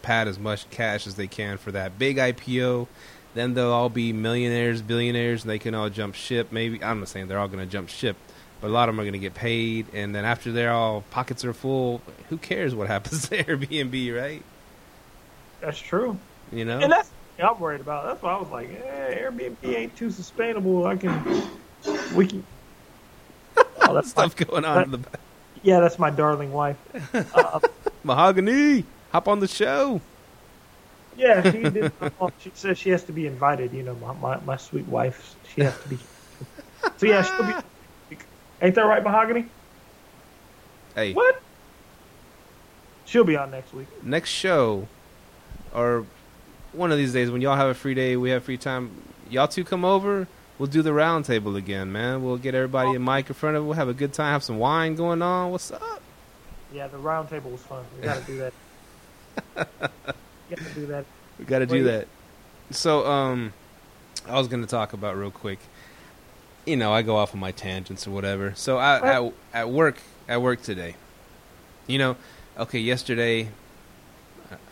pad as much cash as they can for that big IPO. Then they'll all be millionaires, billionaires, and they can all jump ship. Maybe I'm not saying they're all going to jump ship, but a lot of them are going to get paid. And then after they're all pockets are full, who cares what happens to Airbnb, right? That's true. You know, And that's what I'm worried about. That's why I was like, eh, Airbnb ain't too sustainable. I can, we can. Oh, that's my, stuff going on in the back. yeah, that's my darling wife. Uh, Mahogany. Hop on the show. yeah, she did. She says she has to be invited. You know, my, my, my sweet wife. She has to be. So yeah, she'll be. Ain't that right, Mahogany? Hey, What? She'll be on next week. Next show, or one of these days when y'all have a free day, we have free time. Y'all two come over. We'll do the round table again, man. We'll get everybody a mic in front of it. We'll have a good time. Have some wine going on. What's up? Yeah, the round table was fun. We gotta do that. We gotta do that. We got to do that. So, um, I was going to talk about real quick. You know, I go off on my tangents or whatever. So, I, at, at work, at work today, you know, okay, yesterday,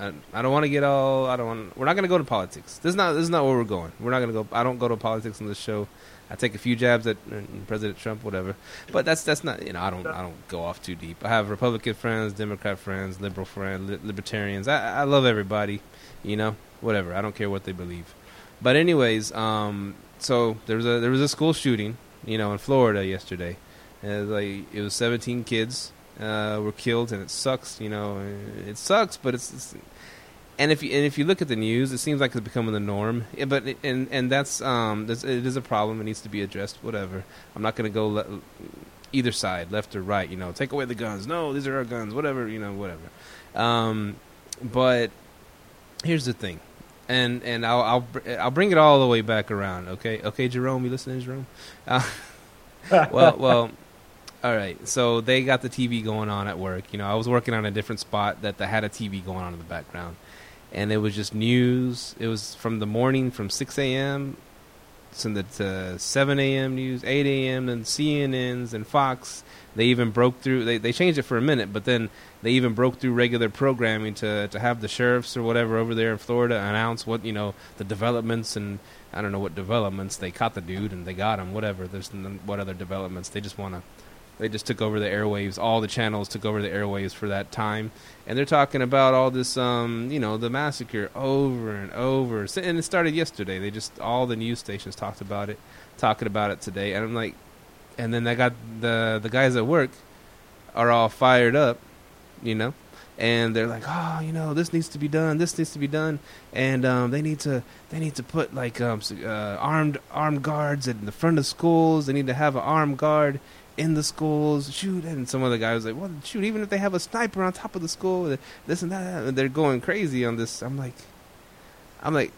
I, I, I don't want to get all. I don't want. We're not going to go to politics. This is not. This is not where we're going. We're not going to go. I don't go to politics on this show. I take a few jabs at uh, President Trump, whatever. But that's that's not. You know, I don't. I don't go off too deep. I have Republican friends, Democrat friends, liberal friends, li- libertarians. I, I love everybody. You know, whatever. I don't care what they believe. But anyways, um, so there was a there was a school shooting, you know, in Florida yesterday. And it was like it was 17 kids uh, were killed, and it sucks. You know, it sucks, but it's, it's and if you and if you look at the news, it seems like it's becoming the norm. Yeah, but it, and and that's um, that's, it is a problem. It needs to be addressed. Whatever. I'm not going to go le- either side, left or right. You know, take away the guns. No, these are our guns. Whatever. You know, whatever. Um, but here's the thing, and and I'll I'll br- I'll bring it all the way back around. Okay, okay, Jerome, you listening, to Jerome? Uh, well, well, all right. So they got the TV going on at work. You know, I was working on a different spot that, that had a TV going on in the background, and it was just news. It was from the morning from 6 a.m. to the to 7 a.m. news, 8 a.m. and CNNs and Fox. They even broke through. They they changed it for a minute, but then they even broke through regular programming to to have the sheriffs or whatever over there in Florida announce what you know the developments and I don't know what developments they caught the dude and they got him. Whatever. There's what other developments. They just want to. They just took over the airwaves. All the channels took over the airwaves for that time, and they're talking about all this, um, you know, the massacre over and over. And it started yesterday. They just all the news stations talked about it, talking about it today. And I'm like, and then I got the the guys at work are all fired up, you know, and they're like, oh, you know, this needs to be done, this needs to be done, and um, they need to they need to put like um, uh, armed armed guards in the front of schools. They need to have an armed guard in the schools. Shoot, and some other guy was like, well, shoot, even if they have a sniper on top of the school, this and that, and they're going crazy on this. I'm like, I'm like,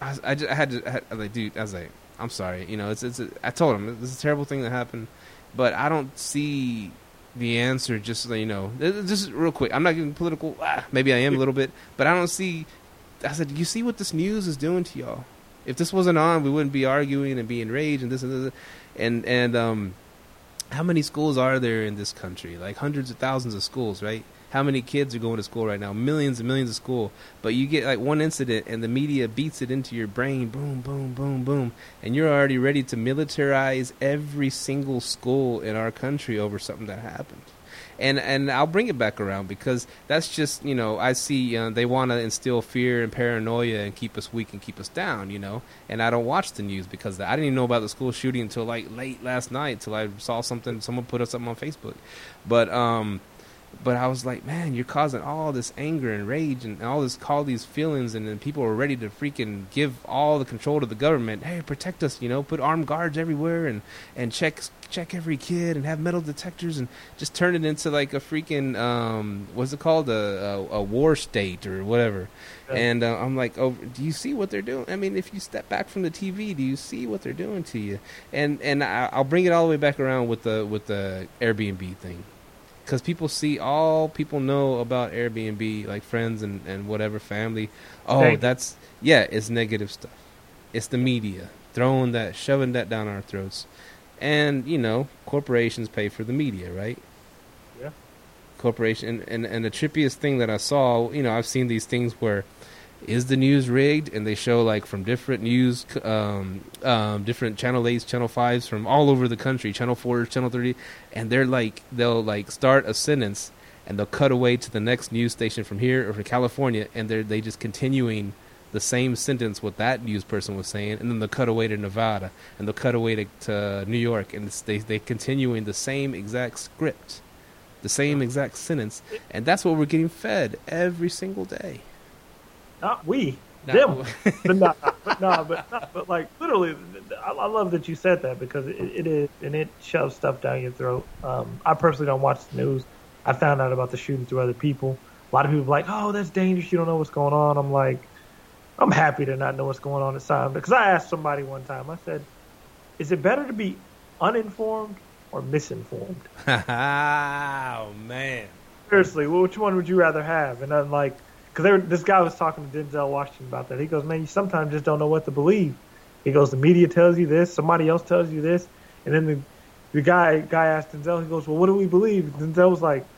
I, I, just, I had to, I had, I was like, dude, I was like, I'm sorry, you know, it's, it's, a, I told him this is a terrible thing that happened, but I don't see the answer. Just like, you know, just real quick. I'm not getting political. Ah, maybe I am a little bit, but I don't see. I said, you see what this news is doing to y'all. If this wasn't on, we wouldn't be arguing and be enraged and this and this, and and um, how many schools are there in this country? Like hundreds of thousands of schools, right? How many kids are going to school right now? Millions and millions of school. But you get like one incident and the media beats it into your brain, boom, boom, boom, boom, and you're already ready to militarize every single school in our country over something that happened. And and I'll bring it back around because that's just you know I see uh, they want to instill fear and paranoia and keep us weak and keep us down, you know. And I don't watch the news because. I didn't even know about the school shooting until like late last night, till I saw something someone put up something on Facebook. But um, but I was like, man, you're causing all this anger and rage and all this, all these feelings, and then people are ready to freaking give all the control to the government. Hey, protect us, you know, put armed guards everywhere and and check check every kid and have metal detectors and just turn it into like a freaking um, what's it called a a, a war state or whatever. Yeah. And uh, I'm like, oh, do you see what they're doing? I mean, if you step back from the TV, do you see what they're doing to you? And and I, I'll bring it all the way back around with the with the Airbnb thing because people see all people know about Airbnb, like friends and, and whatever family. Oh, that's yeah, it's negative stuff. It's the media throwing that, shoving that down our throats, and you know, corporations pay for the media, right? Yeah. Corporation and, and and the trippiest thing that I saw, you know, I've seen these things where is the news rigged and they show like from different news um, um, different channel 8s channel 5s from all over the country channel 4s channel 30 and they're like they'll like start a sentence and they'll cut away to the next news station from here or from california and they're they just continuing the same sentence what that news person was saying and then the cutaway to nevada and the cutaway to, to new york and it's, they, they continuing the same exact script the same exact sentence and that's what we're getting fed every single day Not we, them. but no, but no, but but like literally, I, I love that you said that because it, it is and it shoves stuff down your throat. Um, I personally don't watch the news. I found out about the shooting through other people. A lot of people are like, "Oh, that's dangerous. You don't know what's going on." I'm like, I'm happy to not know what's going on inside because I asked somebody one time. I said, "Is it better to be uninformed or misinformed?" oh man. Seriously, which one would you rather have? And I'm like, because this guy was talking to Denzel Washington about that. He goes, "Man, you sometimes just don't know what to believe." He goes, "The media tells you this, somebody else tells you this," and then the the guy guy asked Denzel, he goes, "Well, what do we believe?" Denzel was like,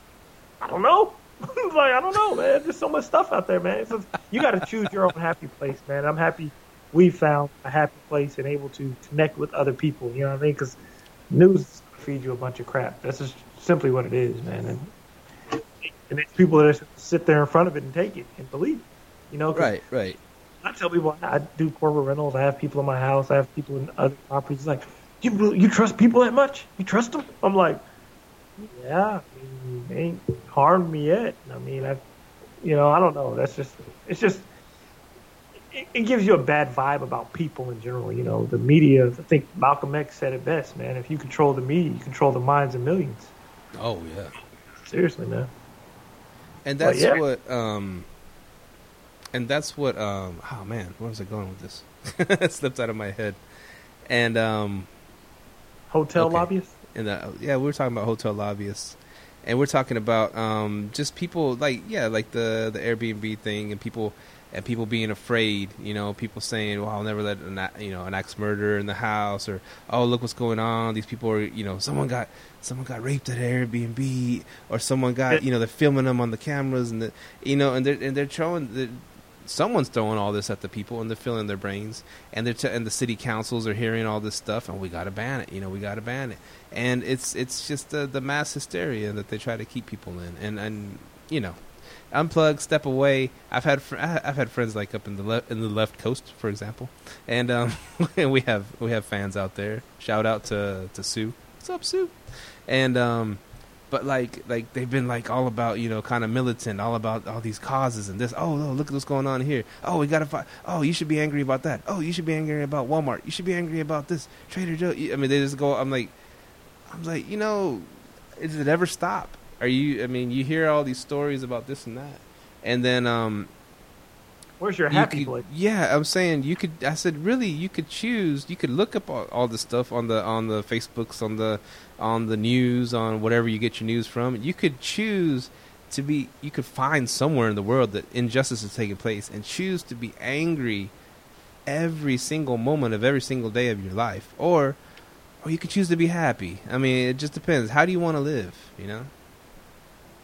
"I don't know." like, I don't know, man. There's so much stuff out there, man. Just, you got to choose your own happy place, man. I'm happy we found a happy place and able to connect with other people. You know what I mean? Because news feeds you a bunch of crap. That's just simply what it is, man. And, and it's people that sit there in front of it and take it and believe it. You know? Right, right. I tell people I do corporate rentals. I have people in my house. I have people in other properties. It's like, you you trust people that much? You trust them? I'm like, yeah. I mean, they ain't harmed me yet. I mean, I, you know, I don't know. That's just, it's just, it, it gives you a bad vibe about people in general. You know, the media. I think Malcolm X said it best, man. If you control the media, you control the minds of millions. Oh yeah. Seriously, man. And that's yeah. what. um and that's what um oh man where was i going with this it slipped out of my head and um hotel okay. lobbyists and the, yeah we were talking about hotel lobbyists and we're talking about um, just people like yeah, like the the Airbnb thing, and people and people being afraid. You know, people saying, "Well, I'll never let an you know an axe murderer in the house," or "Oh, look what's going on." These people are you know someone got someone got raped at Airbnb, or someone got you know they're filming them on the cameras, and the, you know, and they're and they're showing the someone's throwing all this at the people and they're filling their brains and they're t- and the city councils are hearing all this stuff and we got to ban it you know we got to ban it. And it's it's just the the mass hysteria that they try to keep people in. And and you know unplug step away. I've had fr- i've had friends like up in the left in the left coast for example. And um and we have we have fans out there. Shout out to to sue. What's up sue? And um but like like they've been like all about you know kind of militant all about all these causes and this oh, oh look at what's going on here. Oh we gotta fight oh you should be angry about that. Oh you should be angry about walmart. You should be angry about this. Trader joe i mean they just go i'm like i'm like you know does it ever stop? Are you i mean you hear all these stories about this and that. And then um Where's your happy you could, place? Yeah, I'm saying you could. I said, really, you could choose. You could look up all, all the stuff on the on the Facebooks, on the on the news, on whatever you get your news from. You could choose to be. You could find somewhere in the world that injustice is taking place, and choose to be angry every single moment of every single day of your life, or or you could choose to be happy. I mean, it just depends. How do you want to live? You know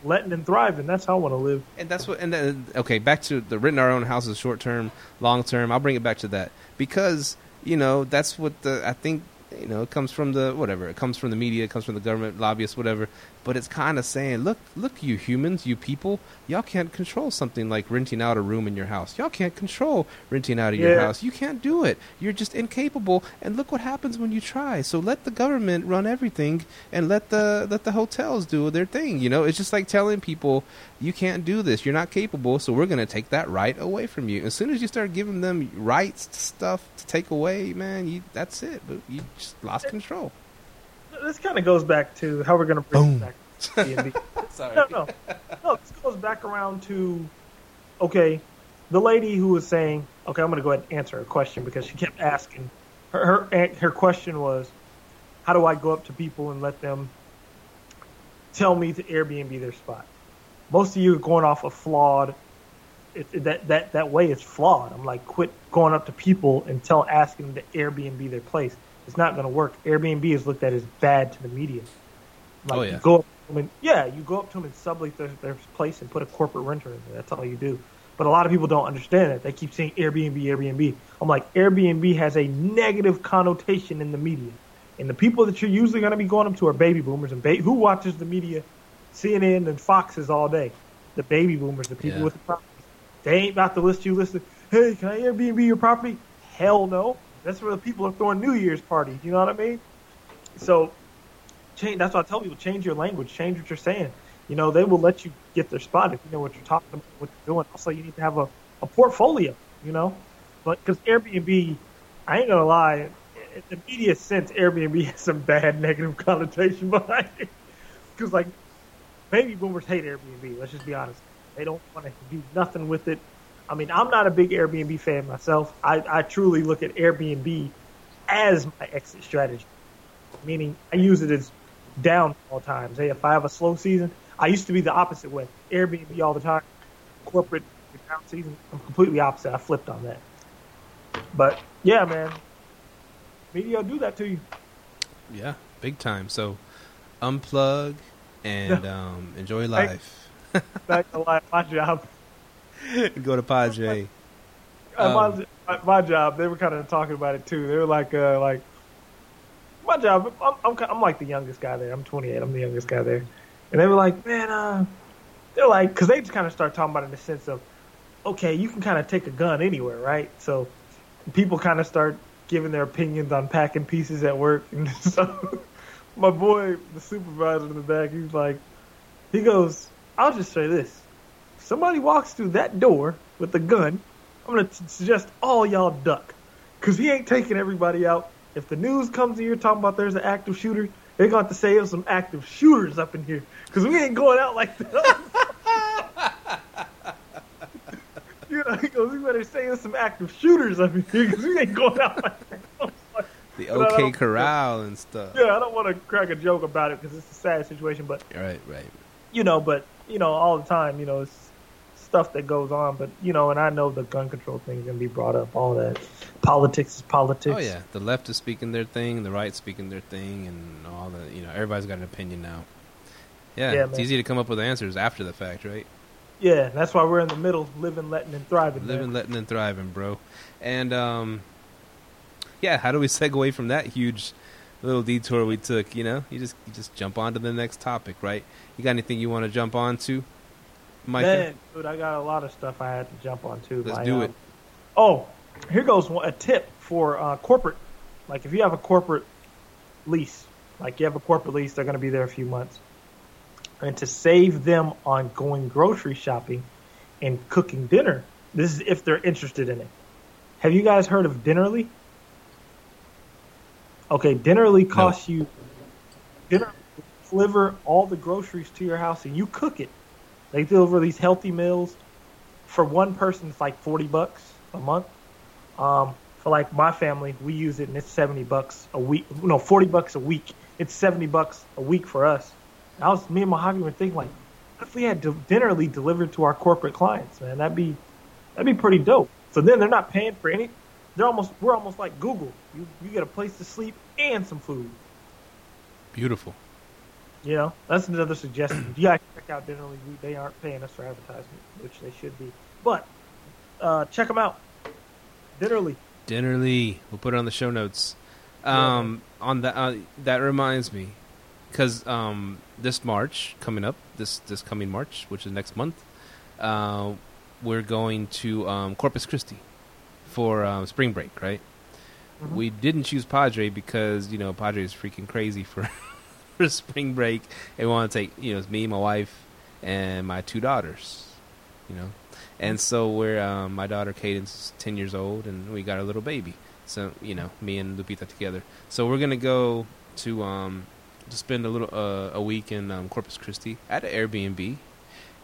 letting and thriving. That's how I want to live. And that's what. And then, okay, back to the renting our own houses, short term, long term. I'll bring it back to that because you know that's what the I think you know it comes from the whatever it comes from the media, it comes from the government, lobbyists, whatever but it's kind of saying, look, look, you humans, you people, y'all can't control something like renting out a room in your house. Y'all can't control renting out of yeah. your house. You can't do it. You're just incapable. And look what happens when you try. So let the government run everything, and let the let the hotels do their thing. You know, it's just like telling people you can't do this. You're not capable. So we're going to take that right away from you. As soon as you start giving them rights to stuff to take away, man, you that's it. You just lost control this kind of goes back to how we're going to bring back Sorry. No, no, no. This goes back around to okay, the lady who was saying, okay, I'm going to go ahead and answer her question because she kept asking. Her her her question was, how do I go up to people and let them tell me to Airbnb their spot? Most of you are going off a flawed. It, that that that way is flawed. I'm like, quit going up to people and tell asking them to Airbnb their place it's not going to work. Airbnb is looked at as bad to the media. Like, oh yeah. You go up to them and, yeah, you go up to them and sublease their, their place and put a corporate renter in there. That's all you do. But a lot of people don't understand that. They keep saying Airbnb, Airbnb. I'm like, Airbnb has a negative connotation in the media. And the people that you're usually going to be going up to are baby boomers. And ba- who watches the media? CNN and Foxes all day. The baby boomers, the people yeah. with the properties. They ain't about to list you listen, hey, can I Airbnb your property? Hell no. That's where the people are throwing New Year's parties. You know what I mean? So, change. That's why I tell people change your language, change what you're saying. You know, they will let you get their spot if you know what you're talking about, what you're doing. Also, you need to have a, a portfolio. You know, but because Airbnb, I ain't gonna lie, in the media sense, Airbnb has some bad negative connotation behind it. Because like baby boomers hate Airbnb. Let's just be honest. They don't want to do nothing with it. I mean, I'm not a big Airbnb fan myself. I, I truly look at Airbnb as my exit strategy, meaning I use it as down all times. Hey, if I have a slow season, I used to be the opposite way. Airbnb all the time, corporate down season. I'm completely opposite. I flipped on that. But yeah, man, media do that to you. Yeah, big time. So unplug and um, enjoy life. Back to life, my job. Go to Padre. Um, my, my job, they were kind of talking about it too. They were like, uh, like my job. I'm, I'm, I'm like the youngest guy there. I'm 28. I'm the youngest guy there, and they were like, man, uh, they're like, because they just kind of start talking about it in the sense of, okay, you can kind of take a gun anywhere, right? So people kind of start giving their opinions on packing pieces at work, and so my boy, the supervisor in the back, he's like, he goes, I'll just say this: somebody walks through that door with a gun, I'm gonna suggest all y'all duck, cause he ain't taking everybody out. If the news comes in here talking about there's an active shooter, they're going to have to say there's some active shooters up in here, cause we ain't going out like that. you know, he goes, we better say there's some active shooters up in here, cause we ain't going out like that. I was like, The OK Corral and stuff. yeah, I don't want to crack a joke about it because it's a sad situation, but Right, right. you know, but you know, all the time, you know, it's stuff that goes on. But you know, and I know the gun control thing is gonna be brought up. All that politics is politics. Oh yeah, the left is speaking their thing, the right speaking their thing, and all the you know everybody's got an opinion now. Yeah, Yeah, it's man. easy to come up with answers after the fact, right? yeah. That's why we're in the middle, living, letting, and thriving. man. Living, letting, and thriving, bro. And um, yeah, how do we segue from that huge little detour we took? You know, you just you just jump on to the next topic, right? You got anything you want to jump on to, Micah? Man, dude, I got a lot of stuff I had to jump on too. Let's do um, it. Oh, here goes a tip for uh, corporate. Like if you have a corporate lease, like you have a corporate lease, they're going to be there a few months. And to save them on going grocery shopping and cooking dinner, this is if they're interested in it. Have you guys heard of Dinnerly? Okay, Dinnerly costs you dinner deliver all the groceries to your house and you cook it. They deliver these healthy meals for one person. It's like forty bucks a month. Um, for like my family, we use it and it's seventy bucks a week. No, forty bucks a week. It's seventy bucks a week for us. And I was me and Mahogany were thinking like, what if we had Dinnerly delivered to our corporate clients? Man, that'd be that'd be pretty dope. So then they're not paying for any. They're almost we're almost like Google. You you get a place to sleep and some food. Beautiful. You know, that's another suggestion. You guys check out Dinnerly. We- They aren't paying us for advertisement, which they should be. But uh, check them out. Dinnerly. Dinnerly. We'll put it on the show notes. Um, on that, uh, that reminds me, because um, this March coming up, this this coming March, which is next month, uh, we're going to um, Corpus Christi for um, spring break, right? Mhm. We didn't choose Padre because you know Padre is freaking crazy for for spring break. And want to take you know it's me, my wife, and my two daughters, you know. And so we're um, my daughter Cadence is ten years old, and we got a little baby. So you know, me and Lupita together. So we're gonna go to um, to spend a little uh, a week in um, Corpus Christi at an Airbnb,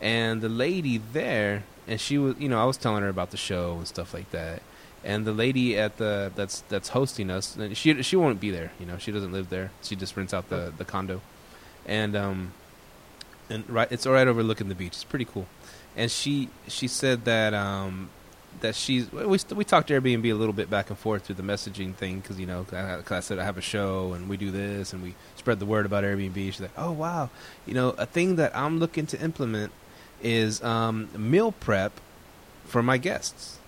and the lady there, and she was you know I was telling her about the show and stuff like that, and the lady at the that's that's hosting us, and she she won't be there. You know, she doesn't live there. She just rents out the the condo, and um, and right, it's right overlooking the beach. It's pretty cool. And she she said that um that she's we we talked to Airbnb a little bit back and forth through the messaging thing because you know 'cause I said I have a show and we do this and we spread the word about Airbnb. She's like, oh wow, you know a thing that I'm looking to implement is um, meal prep for my guests,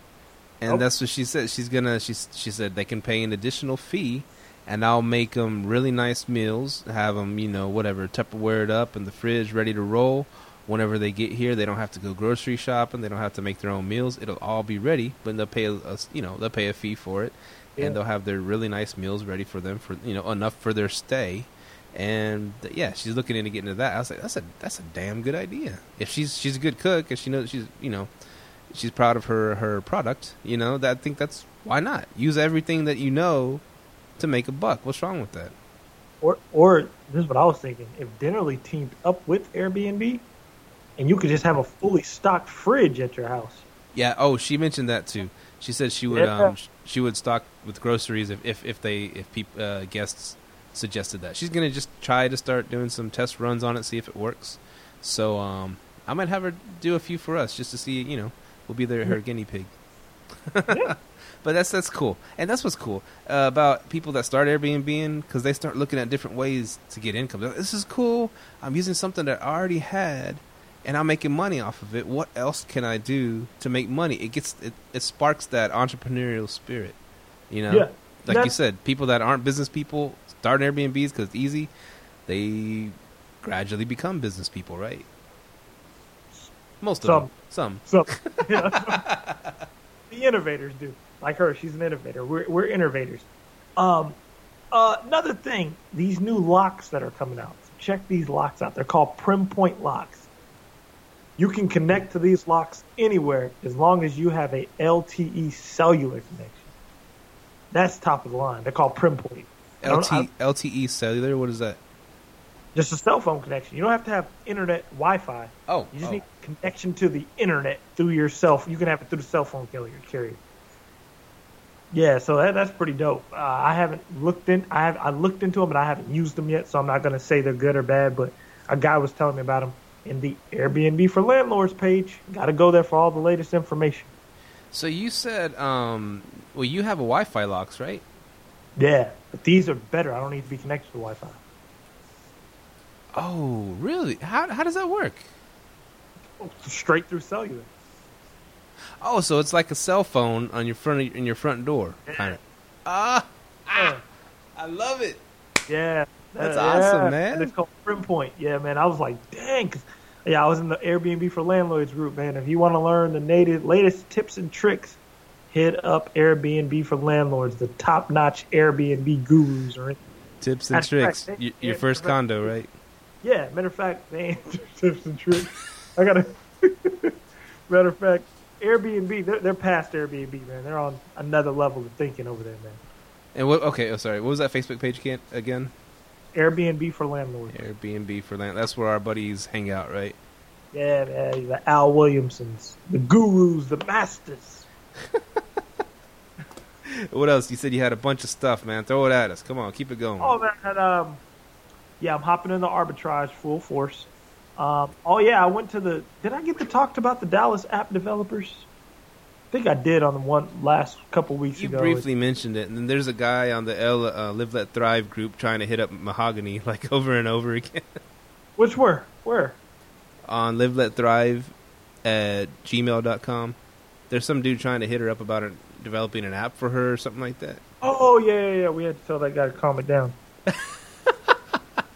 and Oh. that's what she said. She's gonna she she said they can pay an additional fee. And I'll make them really nice meals. Have them, you know, whatever, Tupperware it up in the fridge, ready to roll whenever they get here, they don't have to go grocery shopping. They don't have to make their own meals. It'll all be ready, but they'll pay a, a- you know they'll pay a fee for it, Yeah. and they'll have their really nice meals ready for them for you know enough for their stay. And yeah, she's looking into getting into that. I was like, that's a that's a damn good idea. If she's she's a good cook, if she knows she's you know she's proud of her her product, you know that I think that's why not use everything that you know to make a buck. What's wrong with that? Or, or this is what I was thinking: if Dinnerly teamed up with Airbnb, and you could just have a fully stocked fridge at your house. Yeah. Oh, she mentioned that too. She said she would Yeah. um she would stock with groceries if if, if they if peop, uh, guests suggested that. She's gonna just try to start doing some test runs on it, see if it works. So um, I might have her do a few for us just to see. You know, we'll be there her guinea pig. Yeah. But that's that's cool, and that's what's cool uh, about people that start Airbnb because they start looking at different ways to get income. Like, This is cool. I'm using something that I already had, and I'm making money off of it. What else can I do to make money? It gets it, it sparks that entrepreneurial spirit. You know, Yeah. like you said, people that aren't business people start Airbnbs because it's easy. They gradually become business people, right? Most of Some. them, some. So, yeah. the innovators do. Like her, she's an innovator. We're we're innovators. Um, uh, another thing, these new locks that are coming out. Check these locks out. They're called Prim Point locks. You can connect to these locks anywhere as long as you have a LTE cellular connection. That's top of the line. They're called Prim Point. I LT, LTE E cellular. What is that? Just a cell phone connection. You don't have to have internet Wi-Fi. Oh, You just oh. need connection to the internet through your cell. You can have it through the cell phone carrier. carrier. Yeah, so that, that's pretty dope. Uh, I haven't looked in. I have I looked into them, but I haven't used them yet. So I'm not gonna say they're good or bad. But a guy was telling me about them in the Airbnb for landlords page. Got to go there for all the latest information. So you said, um, well, you have a Wi-Fi locks, right? Yeah, but these are better. I don't need to be connected to Wi-Fi. Oh, really? How how does that work? Straight through cellular. Oh, so it's like a cell phone on your front of, in your front door, kind of. Ah, Yeah. I love it. Yeah, That's awesome, man. And it's called Prim Point. Yeah, man. I was like, dang. yeah, I was in the Airbnb for landlords group, man. If you want to learn the native latest tips and tricks, hit up Airbnb for landlords. The top notch Airbnb gurus in. Tips and That's tricks. right. Your first condo, right? Yeah, matter of fact, answer tips and tricks. I gotta. matter of fact, Airbnb, they're, they're past Airbnb, man. They're on another level of thinking over there, man. And what? Okay, oh, sorry. What was that Facebook page again? Again, Airbnb for landlords. Airbnb for land. That's where our buddies hang out, right? Yeah, man, the Al Williamsons, the gurus, the masters. What else? You said you had a bunch of stuff, man. Throw it at us. Come on, keep it going. Oh man, um, yeah, I'm hopping into arbitrage full force. Um, oh yeah, I went to the. Did I get to talk about the Dallas app developers? I think I did on the one last couple weeks You ago. briefly mentioned it, and then there's a guy on the L, uh, Live Let Thrive group trying to hit up Mahogany like over and over again Which were where? on Live Let Thrive at gmail.com. There's some dude trying to hit her up about her developing an app for her or something like that. Oh yeah, yeah, yeah. We had to tell that guy to calm it down.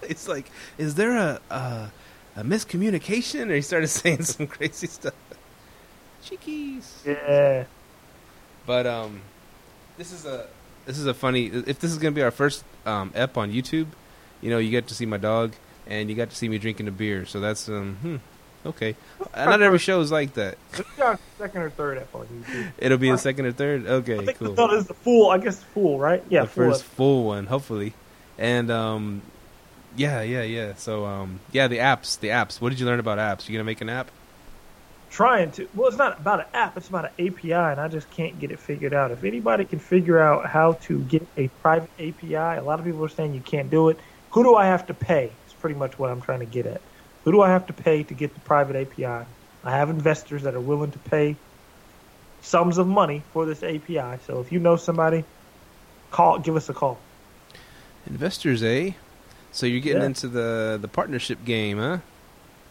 It's like, is there a a, a miscommunication? Or he started saying some crazy stuff. Cheekies. Yeah. But um, this is a this is a funny. If this is gonna be our first um ep on YouTube, you know, you get to see my dog and you got to see me drinking a beer. So that's um, hmm, okay. Uh, Not every show is like that. This is our second or third app on YouTube. It'll be a second or third. Okay, cool. is the full. I guess full, right? Yeah, the full. first full one, hopefully. And um, yeah, yeah, yeah. So um, yeah, the apps, the apps. What did you learn about apps? You gonna make an app? trying to. Well, it's not about an app. It's about an API, and I just can't get it figured out. If anybody can figure out how to get a private API, a lot of people are saying you can't do it. Who do I have to pay? It's pretty much what I'm trying to get at. Who do I have to pay to get the private API? I have investors that are willing to pay sums of money for this API. So if you know somebody, call, give us a call. Investors, eh? So you're getting Yeah. into the the partnership game, huh?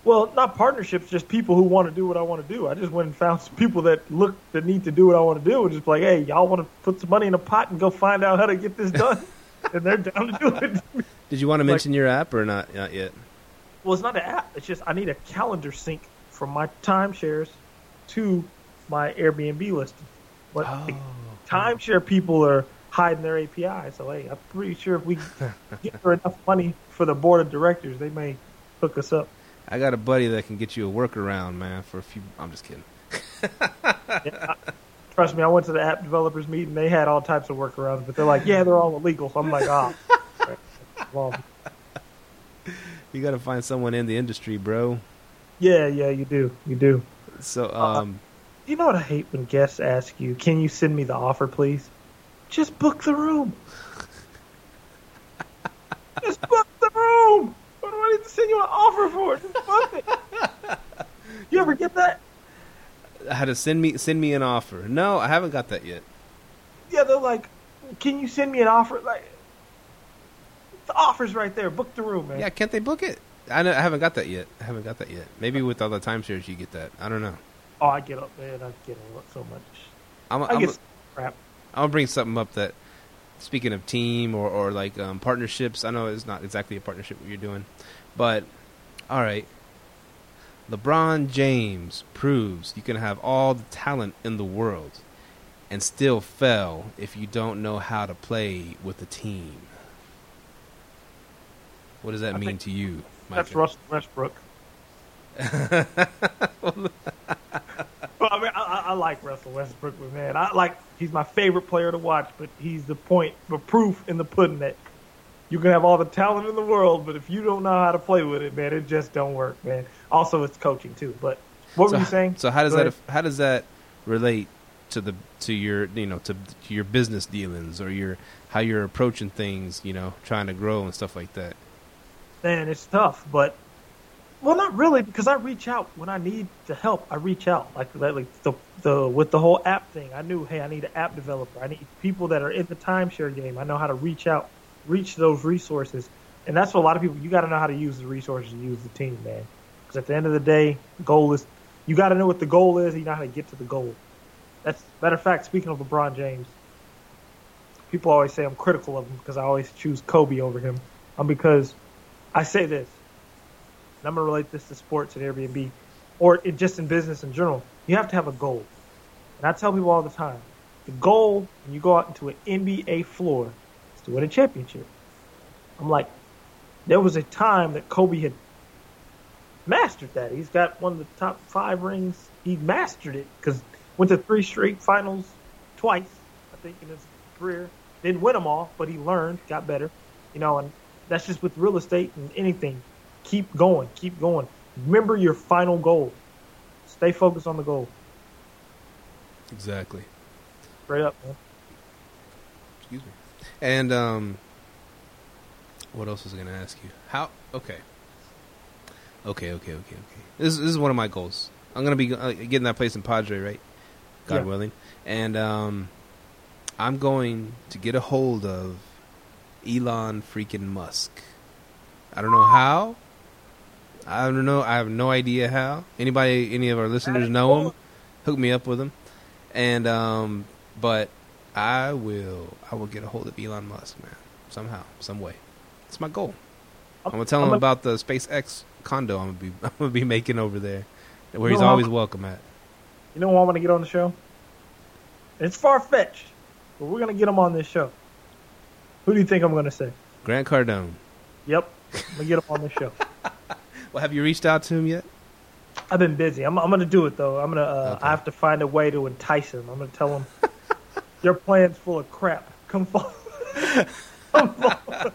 Well, not partnerships, just people who want to do what I want to do. I just went and found some people that look that need to do what I want to do, and just like, hey, y'all want to put some money in a pot and go find out how to get this done, and they're down to do it. Did you want to Like- mention your app or not? Not yet. Well, it's not an app. It's just I need a calendar sync from my timeshares to my Airbnb listing. But the oh, timeshare people are hiding their API, so hey, I'm pretty sure if we get her enough money for the board of directors, they may hook us up. I got a buddy that can get you a workaround, man. For a few. I'm just kidding. Yeah, I- trust me, I went to the app developers meeting. They had all types of workarounds, but they're like, yeah, they're all illegal. So I'm like, ah, involved. You got to find someone in the industry, bro. Yeah, yeah, you do, you do. So, Uh, um, You know what I hate when guests ask you, "Can you send me the offer, please?" Just book the room. Just book the room. What do I need to send you an offer for? Just book it. You ever get that? how to send me send me an offer? No, I haven't got that yet. Yeah, they're like, "Can you send me an offer?" Like, the offer's right there. Book the room, man. Yeah, can't they book it? I, know, I haven't got that yet. I haven't got that yet. Maybe with all the timeshares you get that. I don't know. Oh, I get up, man. I get up so much. I'm, I I'm, get crap. Gonna bring something up that, speaking of team or, or like um, partnerships, I know it's not exactly a partnership what you're doing, but all right. LeBron James proves you can have all the talent in the world and still fail if you don't know how to play with a team. What does that I mean to you? That's Russell Westbrook. I I, like Russell Westbrook, man, I like he's my favorite player to watch. But he's the point, the proof in the pudding that you can have all the talent in the world, but if you don't know how to play with it, man, it just don't work, man. Also, it's coaching too. But what so, were you saying? So how does that how does that relate to the to your you know to, to your business dealings or your how you're approaching things you know trying to grow and stuff like that? Man, it's tough, but well, not really because I reach out when I need the help. I reach out like like the the with the whole app thing. I knew, hey, I need an app developer. I need people that are in the timeshare game. I know how to reach out, reach those resources, and that's what a lot of people. You got to know how to use the resources, use the team, man. Because at the end of the day, the goal is you got to know what the goal is. And You know how to get to the goal. That's matter of fact. Speaking of LeBron James, people always say I'm critical of him because I always choose Kobe over him. I'm because I say this, I'm gonna relate this to sports and Airbnb, or it, just in business in general. You have to have a goal, and I tell people all the time, the goal when you go out into an NBA floor is to win a championship. I'm like, there was a time that Kobe had mastered that. He's got one of the top five rings. He mastered it because went to three straight finals twice, I think, in his career. Didn't win them all, but he learned, got better. You know, and that's just with real estate and anything. Keep going, keep going. Remember your final goal. Stay focused on the goal. Exactly. Straight up, man. Excuse me. And um, what else was I going to ask you? How? Okay. Okay, okay, okay, okay. This, this is one of my goals. I'm going to be uh, getting that place in Padre, right? God Yeah. willing. And um, I'm going to get a hold of Elon freaking Musk. I don't know how. I don't know. I have no idea how. Anybody, any of our listeners know him? Hook me up with him. And um, but I will. I will get a hold of Elon Musk, man. Somehow, some way. It's my goal. I'm gonna tell him about the SpaceX condo. I'm gonna be. I'm gonna be making over there, where he's always welcome at. You know who I want to get on the show? It's far fetched, but we're gonna get him on this show. Who do you think I'm gonna say? Grant Cardone. Yep, I'm gonna get him on the show. Well, have you reached out to him yet? I've been busy. I'm, I'm gonna do it though. I'm gonna. Uh, Okay. I have to find a way to entice him. I'm gonna tell him your plan's full of crap. Come follow. Come follow.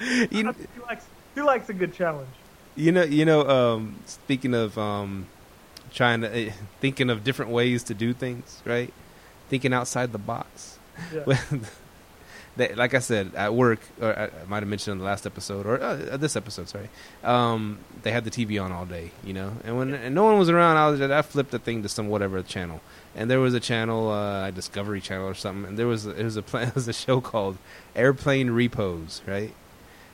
You, he likes. He likes a good challenge. you know. You know. Um, speaking of um, trying to eh, thinking of different ways to do things, right? Thinking outside the box. Yeah. That, like I said, at work, or I, I might have mentioned in the last episode, or uh, this episode, sorry. Um, they had the TV on all day, you know, and when and no one was around, I was I flipped the thing to some whatever channel, and there was a channel, uh, Discovery Channel or something, and there was it was a it was a show called Airplane Repos, right?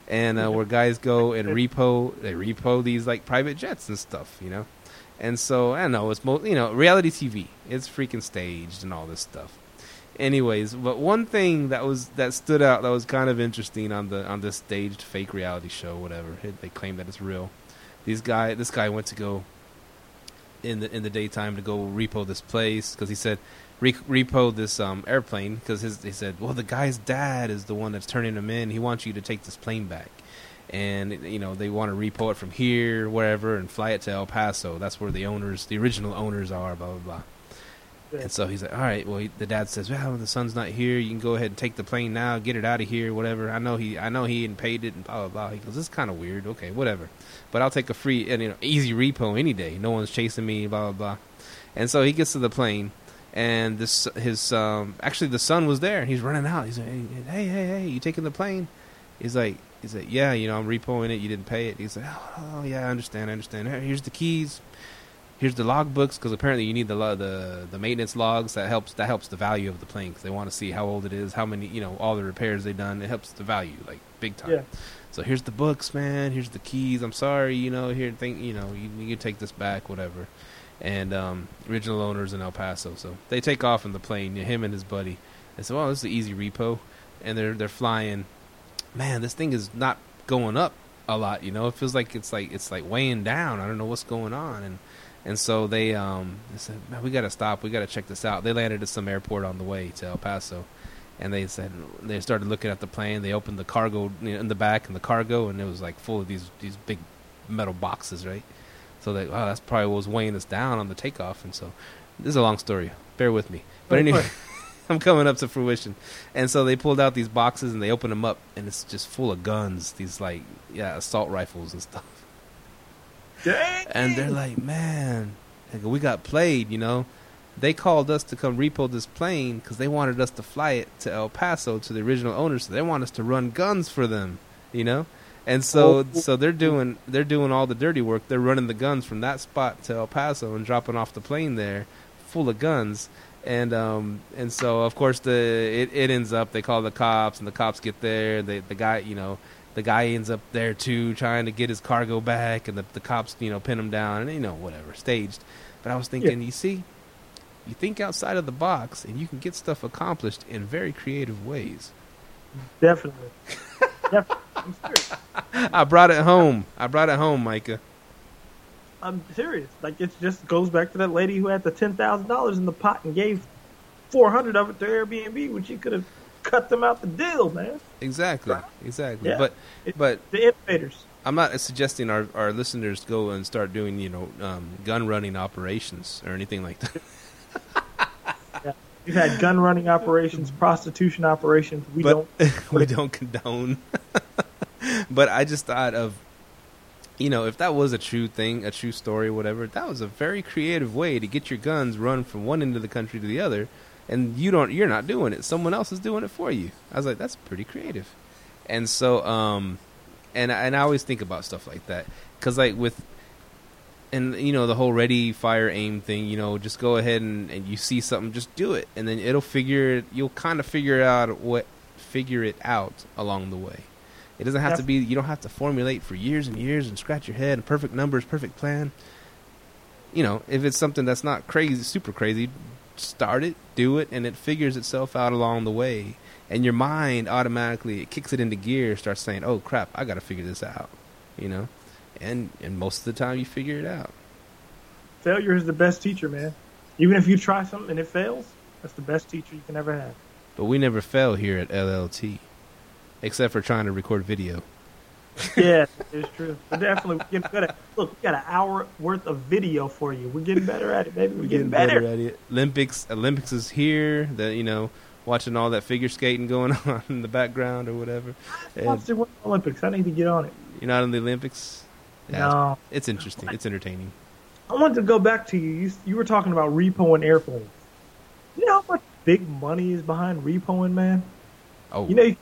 And uh, where guys go and repo, they repo these like private jets and stuff, you know. And so I don't know, it's mo- you know reality TV. It's freaking staged and all this stuff anyways but one thing that was that stood out that was kind of interesting on the on this staged fake reality show whatever they claim that it's real. These guy this guy went to go in the in the daytime to go repo this place because he said re- repo this um airplane because his he said well the guy's dad is the one that's turning him in. He wants you to take this plane back. And you know they want to repo it from here wherever and fly it to El Paso. That's where the owners the original owners are blah blah blah And so he's like, all right. Well, he, the dad says, well, the son's not here. You can go ahead and take the plane now. Get it out of here. Whatever. I know he, I know he hadn't paid it and blah blah blah. He goes, this is kind of weird. Okay, whatever. But I'll take a free and you know easy repo any day. No one's chasing me. Blah blah blah. And so he gets to the plane, and this his um actually the son was there. and He's running out. He's like, hey hey hey, you taking the plane? He's like. He's like, yeah, you know, I'm repoing it. You didn't pay it. He's like, oh, oh yeah, I understand, I understand. Here's the keys here's the log books because apparently you need the the the maintenance logs that helps that helps the value of the plane because they want to see how old it is, how many you know all the repairs they've done. It helps the value like big time. Yeah. So here's the books, man. Here's the keys. I'm sorry, you know. Here, think you know, you, you can take this back, whatever. And um, original owners in El Paso, so they take off in the plane. Him and his buddy. They say, "Well, this is an easy repo," and they're they're flying. Man, this thing is not going up a lot. You know, it feels like it's like it's like weighing down. I don't know what's going on, and and so they um they said, man, we got to stop. We got to check this out. They landed at some airport on the way to El Paso, and they said they started looking at the plane. They opened the cargo you know, in the back and the cargo, and it was like full of these these big metal boxes, right? So they, wow, that's probably what was weighing us down on the takeoff. And so this is a long story. Bear with me. But Of anyway. I'm coming up to fruition. And so they pulled out these boxes and they opened them up, and it's just full of guns. These like yeah, assault rifles and stuff Dang. and they're like, man, like, we got played, you know. They called us to come repo this plane because they wanted us to fly it to El Paso to the original owners. So they want us to run guns for them, you know. And so, Oh. so they're doing they're doing all the dirty work. They're running the guns from that spot to El Paso and dropping off the plane there, full of guns. And um and so of course the it, it ends up they call the cops and the cops get there. They the guy you know the guy ends up there too, trying to get his cargo back, and the, the cops, you know, pin him down, and you know, whatever, staged. But I was thinking, you see, you think outside of the box, and you can get stuff accomplished in very creative ways. Definitely. Definitely. I brought it home. I brought it home, Micah. I'm serious. Like it just goes back to that lady who had the ten thousand dollars in the pot and gave four hundred of it to Airbnb when she could have cut them out the deal, man. Exactly, exactly. Yeah. But, but The innovators. I'm not suggesting our our listeners go and start doing, you know, um, gun running operations or anything like that. You've had gun running operations, prostitution operations. We but don't. we don't condone. but I just thought of, you know, if that was a true thing, a true story, whatever, that was a very creative way to get your guns run from one end of the country to the other, and you don't, you're not doing it. Someone else is doing it for you. I was like, that's pretty creative, and so, um, and and I always think about stuff like that because, like with. And you know the whole ready, fire, aim thing. You know, just go ahead and, and you see something, just do it, and then it'll figure. You'll kind of figure out what figure it out along the way. It doesn't have to be you don't have to formulate for years and years and scratch your head and perfect numbers, perfect plan. You know, if it's something that's not crazy, super crazy, start it, do it, and it figures itself out along the way. And your mind automatically it kicks it into gear, starts saying, "Oh crap, I got to figure this out." You know, and and most of the time you figure it out. Failure is the best teacher, man. Even if you try something and it fails, that's the best teacher you can ever have. But we never fail here at LLT, except for trying to record video. Yeah, it's true. We're definitely we're getting better. Look, we got an hour worth of video for you. We're getting better at it, baby. We're, getting, better. at it. Olympics, Olympics is here. The you know watching all that figure skating going on in the background or whatever. Watch the Olympics. I need to get on it. you're not in the Olympics. Yeah, No, it's interesting. It's entertaining. I wanted to go back to you. You, you were talking about repoing airplanes. You know how much big money is behind repoing, man? Oh, You know, you-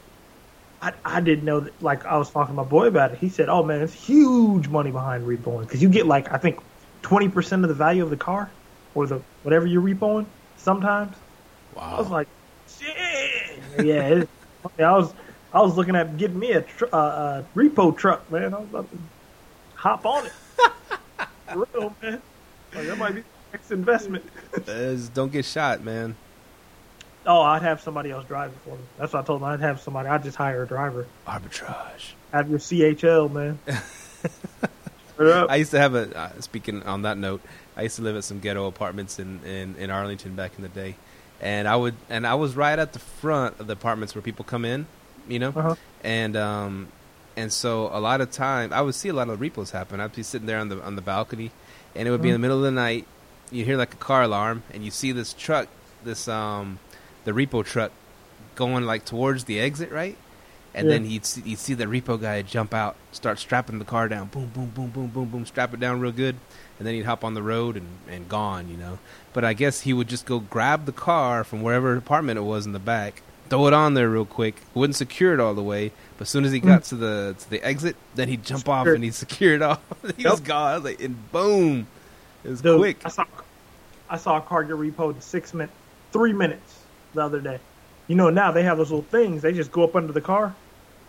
I, I didn't know that. Like, I was talking to my boy about it. He said, oh, man, it's huge money behind repoing. Because you get, like, I think 20% of the value of the car or the whatever you're repoing sometimes. Wow. I was like, shit. Yeah, I was I was looking at getting me a tr- uh, uh, repo truck, man. I was about to hop on it. For real, man. Like that might be the next investment. Uh, don't get shot, man. Oh, I'd have somebody else drive it for me. That's what I told him. I'd have somebody. I'd just hire a driver. Arbitrage. Have your CHL, man. I used to have a. Uh, speaking on that note, I used to live at some ghetto apartments in, in, in Arlington back in the day, and I would and I was right at the front of the apartments where people come in, you know, Uh-huh. and um, and so a lot of time I would see a lot of repos happen. I'd be sitting there on the on the balcony, and it would be in the middle of the night, you hear like a car alarm, and you see this truck, this um, the repo truck, going like towards the exit, right? And Yeah. then he'd see, you'd see the repo guy jump out, start strapping the car down, boom, boom, boom, boom, boom, boom, strap it down real good, and then he'd hop on the road and and gone, you know. But I guess he would just go grab the car from wherever apartment it was in the back, throw it on there real quick, wouldn't secure it all the way, but as soon as he got mm-hmm. to the to the exit, then he'd jump off and he'd secure it off. he was Yep. gone. Was like, and boom, it was Dude, quick. I saw, I saw a car get repoed in six minutes, three minutes the other day. You know, now they have those little things. They just go up under the car,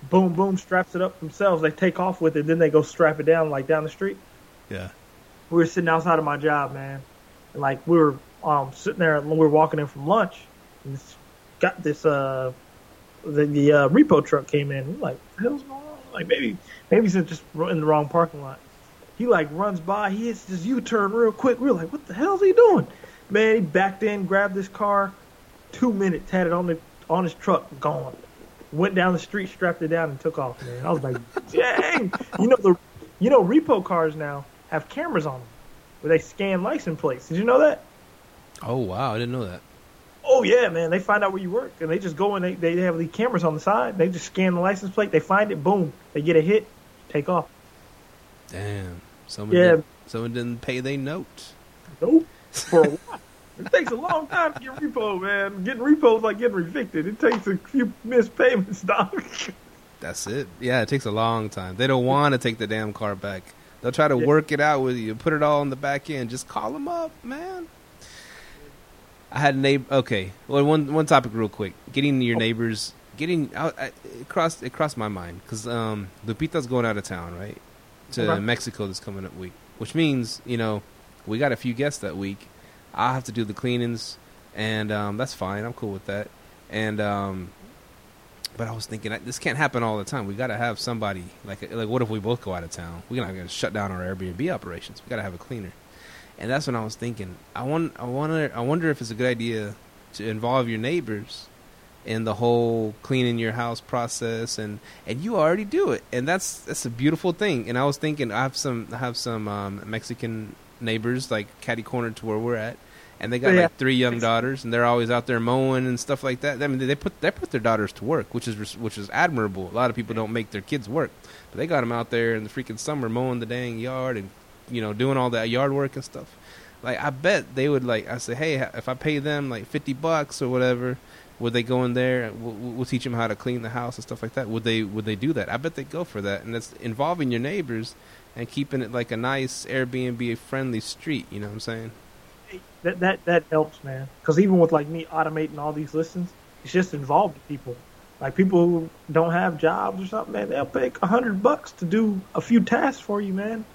boom, boom, straps it up themselves. They take off with it, then they go strap it down like down the street. Yeah. We were sitting outside of my job, man, and like we were um sitting there when we were walking in from lunch, and got this uh the, the uh, repo truck came in. We're like, what the hell's going on? Like maybe maybe he's just in the wrong parking lot. He like runs by, he hits this U turn real quick. We are like, what the hell's he doing? Man, he backed in, grabbed this car, two minutes, had it on the on his truck, gone. Went down the street, strapped it down, and took off. Man, I was like, dang. You know the, you know repo cars now have cameras on them where they scan license plates. Did you know that? Oh wow, I didn't know that. Oh yeah, man. They find out where you work, and they just go and they they have these cameras on the side. They just scan the license plate. They find it, boom. They get a hit, take off. Damn. Someone Yeah. did, someone didn't pay their note. Nope. For a while. It takes a long time to get repo, man. Getting repo is like getting evicted. It takes a few missed payments, dog. That's it. Yeah, it takes a long time. They don't want to take the damn car back. They'll try to Yeah. work it out with you, put it all in the back end. Just call them up, man. I had a neighbor. Okay, well, one one topic real quick. Getting your Oh. neighbors, getting out. I, it crossed it crossed my mind because um, Lupita's going out of town, right, to Okay. Mexico this coming up week, which means you know we got a few guests that week. I'll have to do the cleanings, and um, that's fine. I'm cool with that. And um, but I was thinking this can't happen all the time. We got to have somebody like like what if we both go out of town? We're not going to shut down our Airbnb operations. We got to have a cleaner. And that's when I was thinking. I want I wonder I wonder if it's a good idea to involve your neighbors in the whole cleaning your house process and and you already do it. And that's that's a beautiful thing. And I was thinking I have some I have some um, Mexican neighbors like catty corner to where we're at. And they got Yeah. like three young daughters, and they're always out there mowing and stuff like that. I mean, they put they put their daughters to work, which is which is admirable. A lot of people don't make their kids work, but they got them out there in the freaking summer mowing the dang yard and you know doing all that yard work and stuff. Like I bet they would like. I say, hey, if I pay them like fifty bucks or whatever, would they go in there? We'll, we'll teach them how to clean the house and stuff like that. Would they would they do that? I bet they go for that, and that's involving your neighbors and keeping it like a nice Airbnb friendly street. You know what I'm saying? That that that helps, man. Because even with like me automating all these listings, it's just involved people. Like people who don't have jobs or something, man, they'll pay a hundred bucks to do a few tasks for you, man.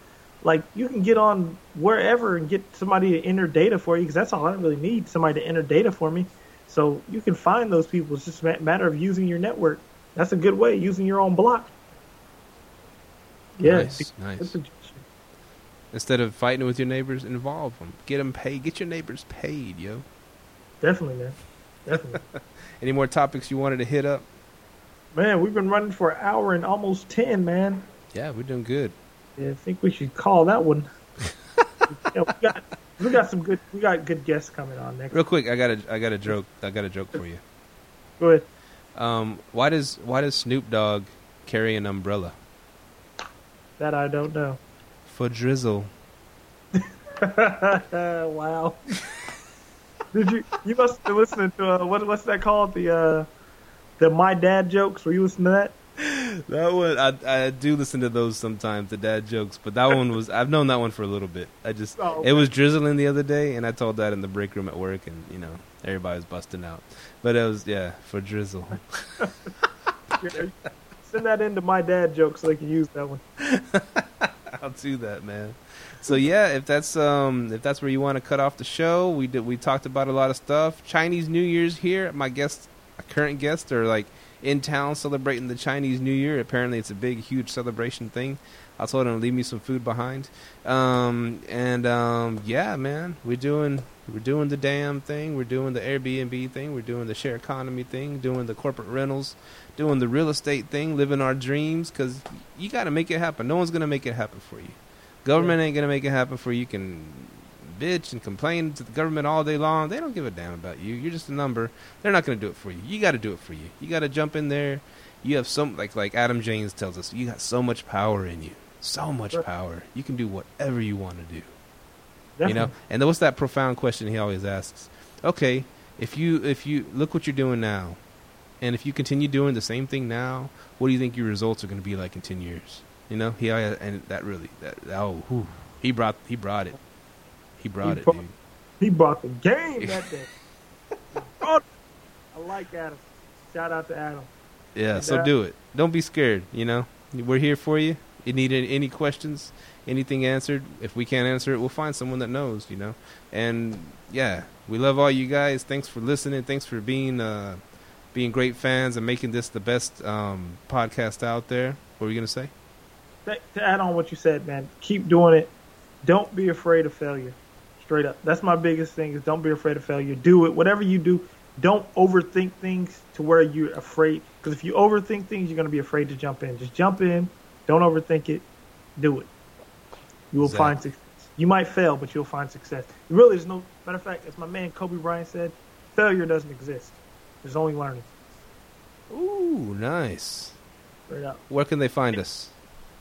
Like you can get on wherever and get somebody to enter data for you, because that's all I really need, somebody to enter data for me. So you can find those people. It's just a matter of using your network. That's a good way, using your own block. Yeah, Nice, nice. Instead of fighting with your neighbors, involve them. Get them paid. Get your neighbors paid, yo. definitely, man. Definitely. Any more topics you wanted to hit up? Man, we've been running for an hour and almost ten, man. Yeah, we're doing good. Yeah, I think we should call that one. yeah, we got we got some good we got good guests coming on next. Real quick, I got a I got a joke. I got a joke for you. Go ahead. Um, why does why does Snoop Dogg carry an umbrella That I don't know. for drizzle? wow. Did you you must have been listening to uh, what what's that called the uh the my dad jokes? Were you listening to that? That one I I do listen to those sometimes, the dad jokes, but that one was I've known that one for a little bit. I just Oh, it was drizzling the other day, and I told that in the break room at work, and you know everybody was busting out. But it was yeah for drizzle. Send that into my dad jokes so they can use that one. I'll do that, man. So yeah, if that's um if that's where you want to cut off the show, we did we talked about a lot of stuff. Chinese New Year's here. My guests, current guests, are like in town celebrating the Chinese New Year. Apparently, it's a big, huge celebration thing. I told him to leave me some food behind. Um and um yeah, man, we're doing we're doing the damn thing. We're doing the Airbnb thing. We're doing the share economy thing. Doing the corporate rentals. Doing the real estate thing. Living our dreams because you got to make it happen. No one's gonna make it happen for you. Government ain't gonna make it happen for you. You can bitch and complain to the government all day long. They don't give a damn about you. You're just a number. They're not going to do it for you. You got to do it for you. You got to jump in there. You have some like like Adam James tells us. You got so much power in you. So much power. You can do whatever you want to do. Definitely. You know. And what's that profound question he always asks? Okay, if you if you look what you're doing now, and if you continue doing the same thing now, what do you think your results are going to be like in ten years? You know, he and that really that oh whew, he brought he brought it. He brought He it, brought- dude. He brought the game that day. He brought it. I like Adam. Shout out to Adam. Yeah, And, so uh, do it. Don't be scared. You know, we're here for you. You need any, any questions, anything answered? If we can't answer it, we'll find someone that knows. You know, and yeah, we love all you guys. Thanks for listening. Thanks for being uh, being great fans and making this the best um, podcast out there. What were you gonna say? To add on what you said, man, keep doing it. Don't be afraid of failure. Straight up. That's my biggest thing is don't be afraid of failure. Do it. Whatever you do, don't overthink things to where you're afraid. Because if you overthink things, you're going to be afraid to jump in. Just jump in. Don't overthink it. Do it. You will find success. You might fail, but you'll find success. Really, there's no matter of fact, as my man Kobe Bryant said, failure doesn't exist. There's only learning. Ooh, nice. Straight up. Where can they find us?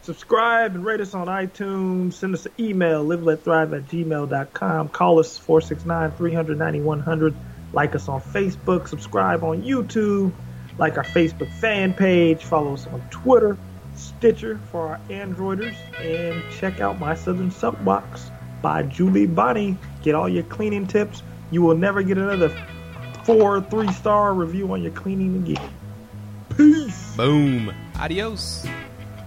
Subscribe and rate us on iTunes. Send us an email, liveletthrive at gmail.com. Call us 469-300-9100. Like us on Facebook. Subscribe on YouTube. Like our Facebook fan page. Follow us on Twitter, Stitcher for our Androiders. And check out My Southern Soapbox by Julie Bonnie. Get all your cleaning tips. You will never get another four, three-star review on your cleaning again. Peace. Boom. Adios.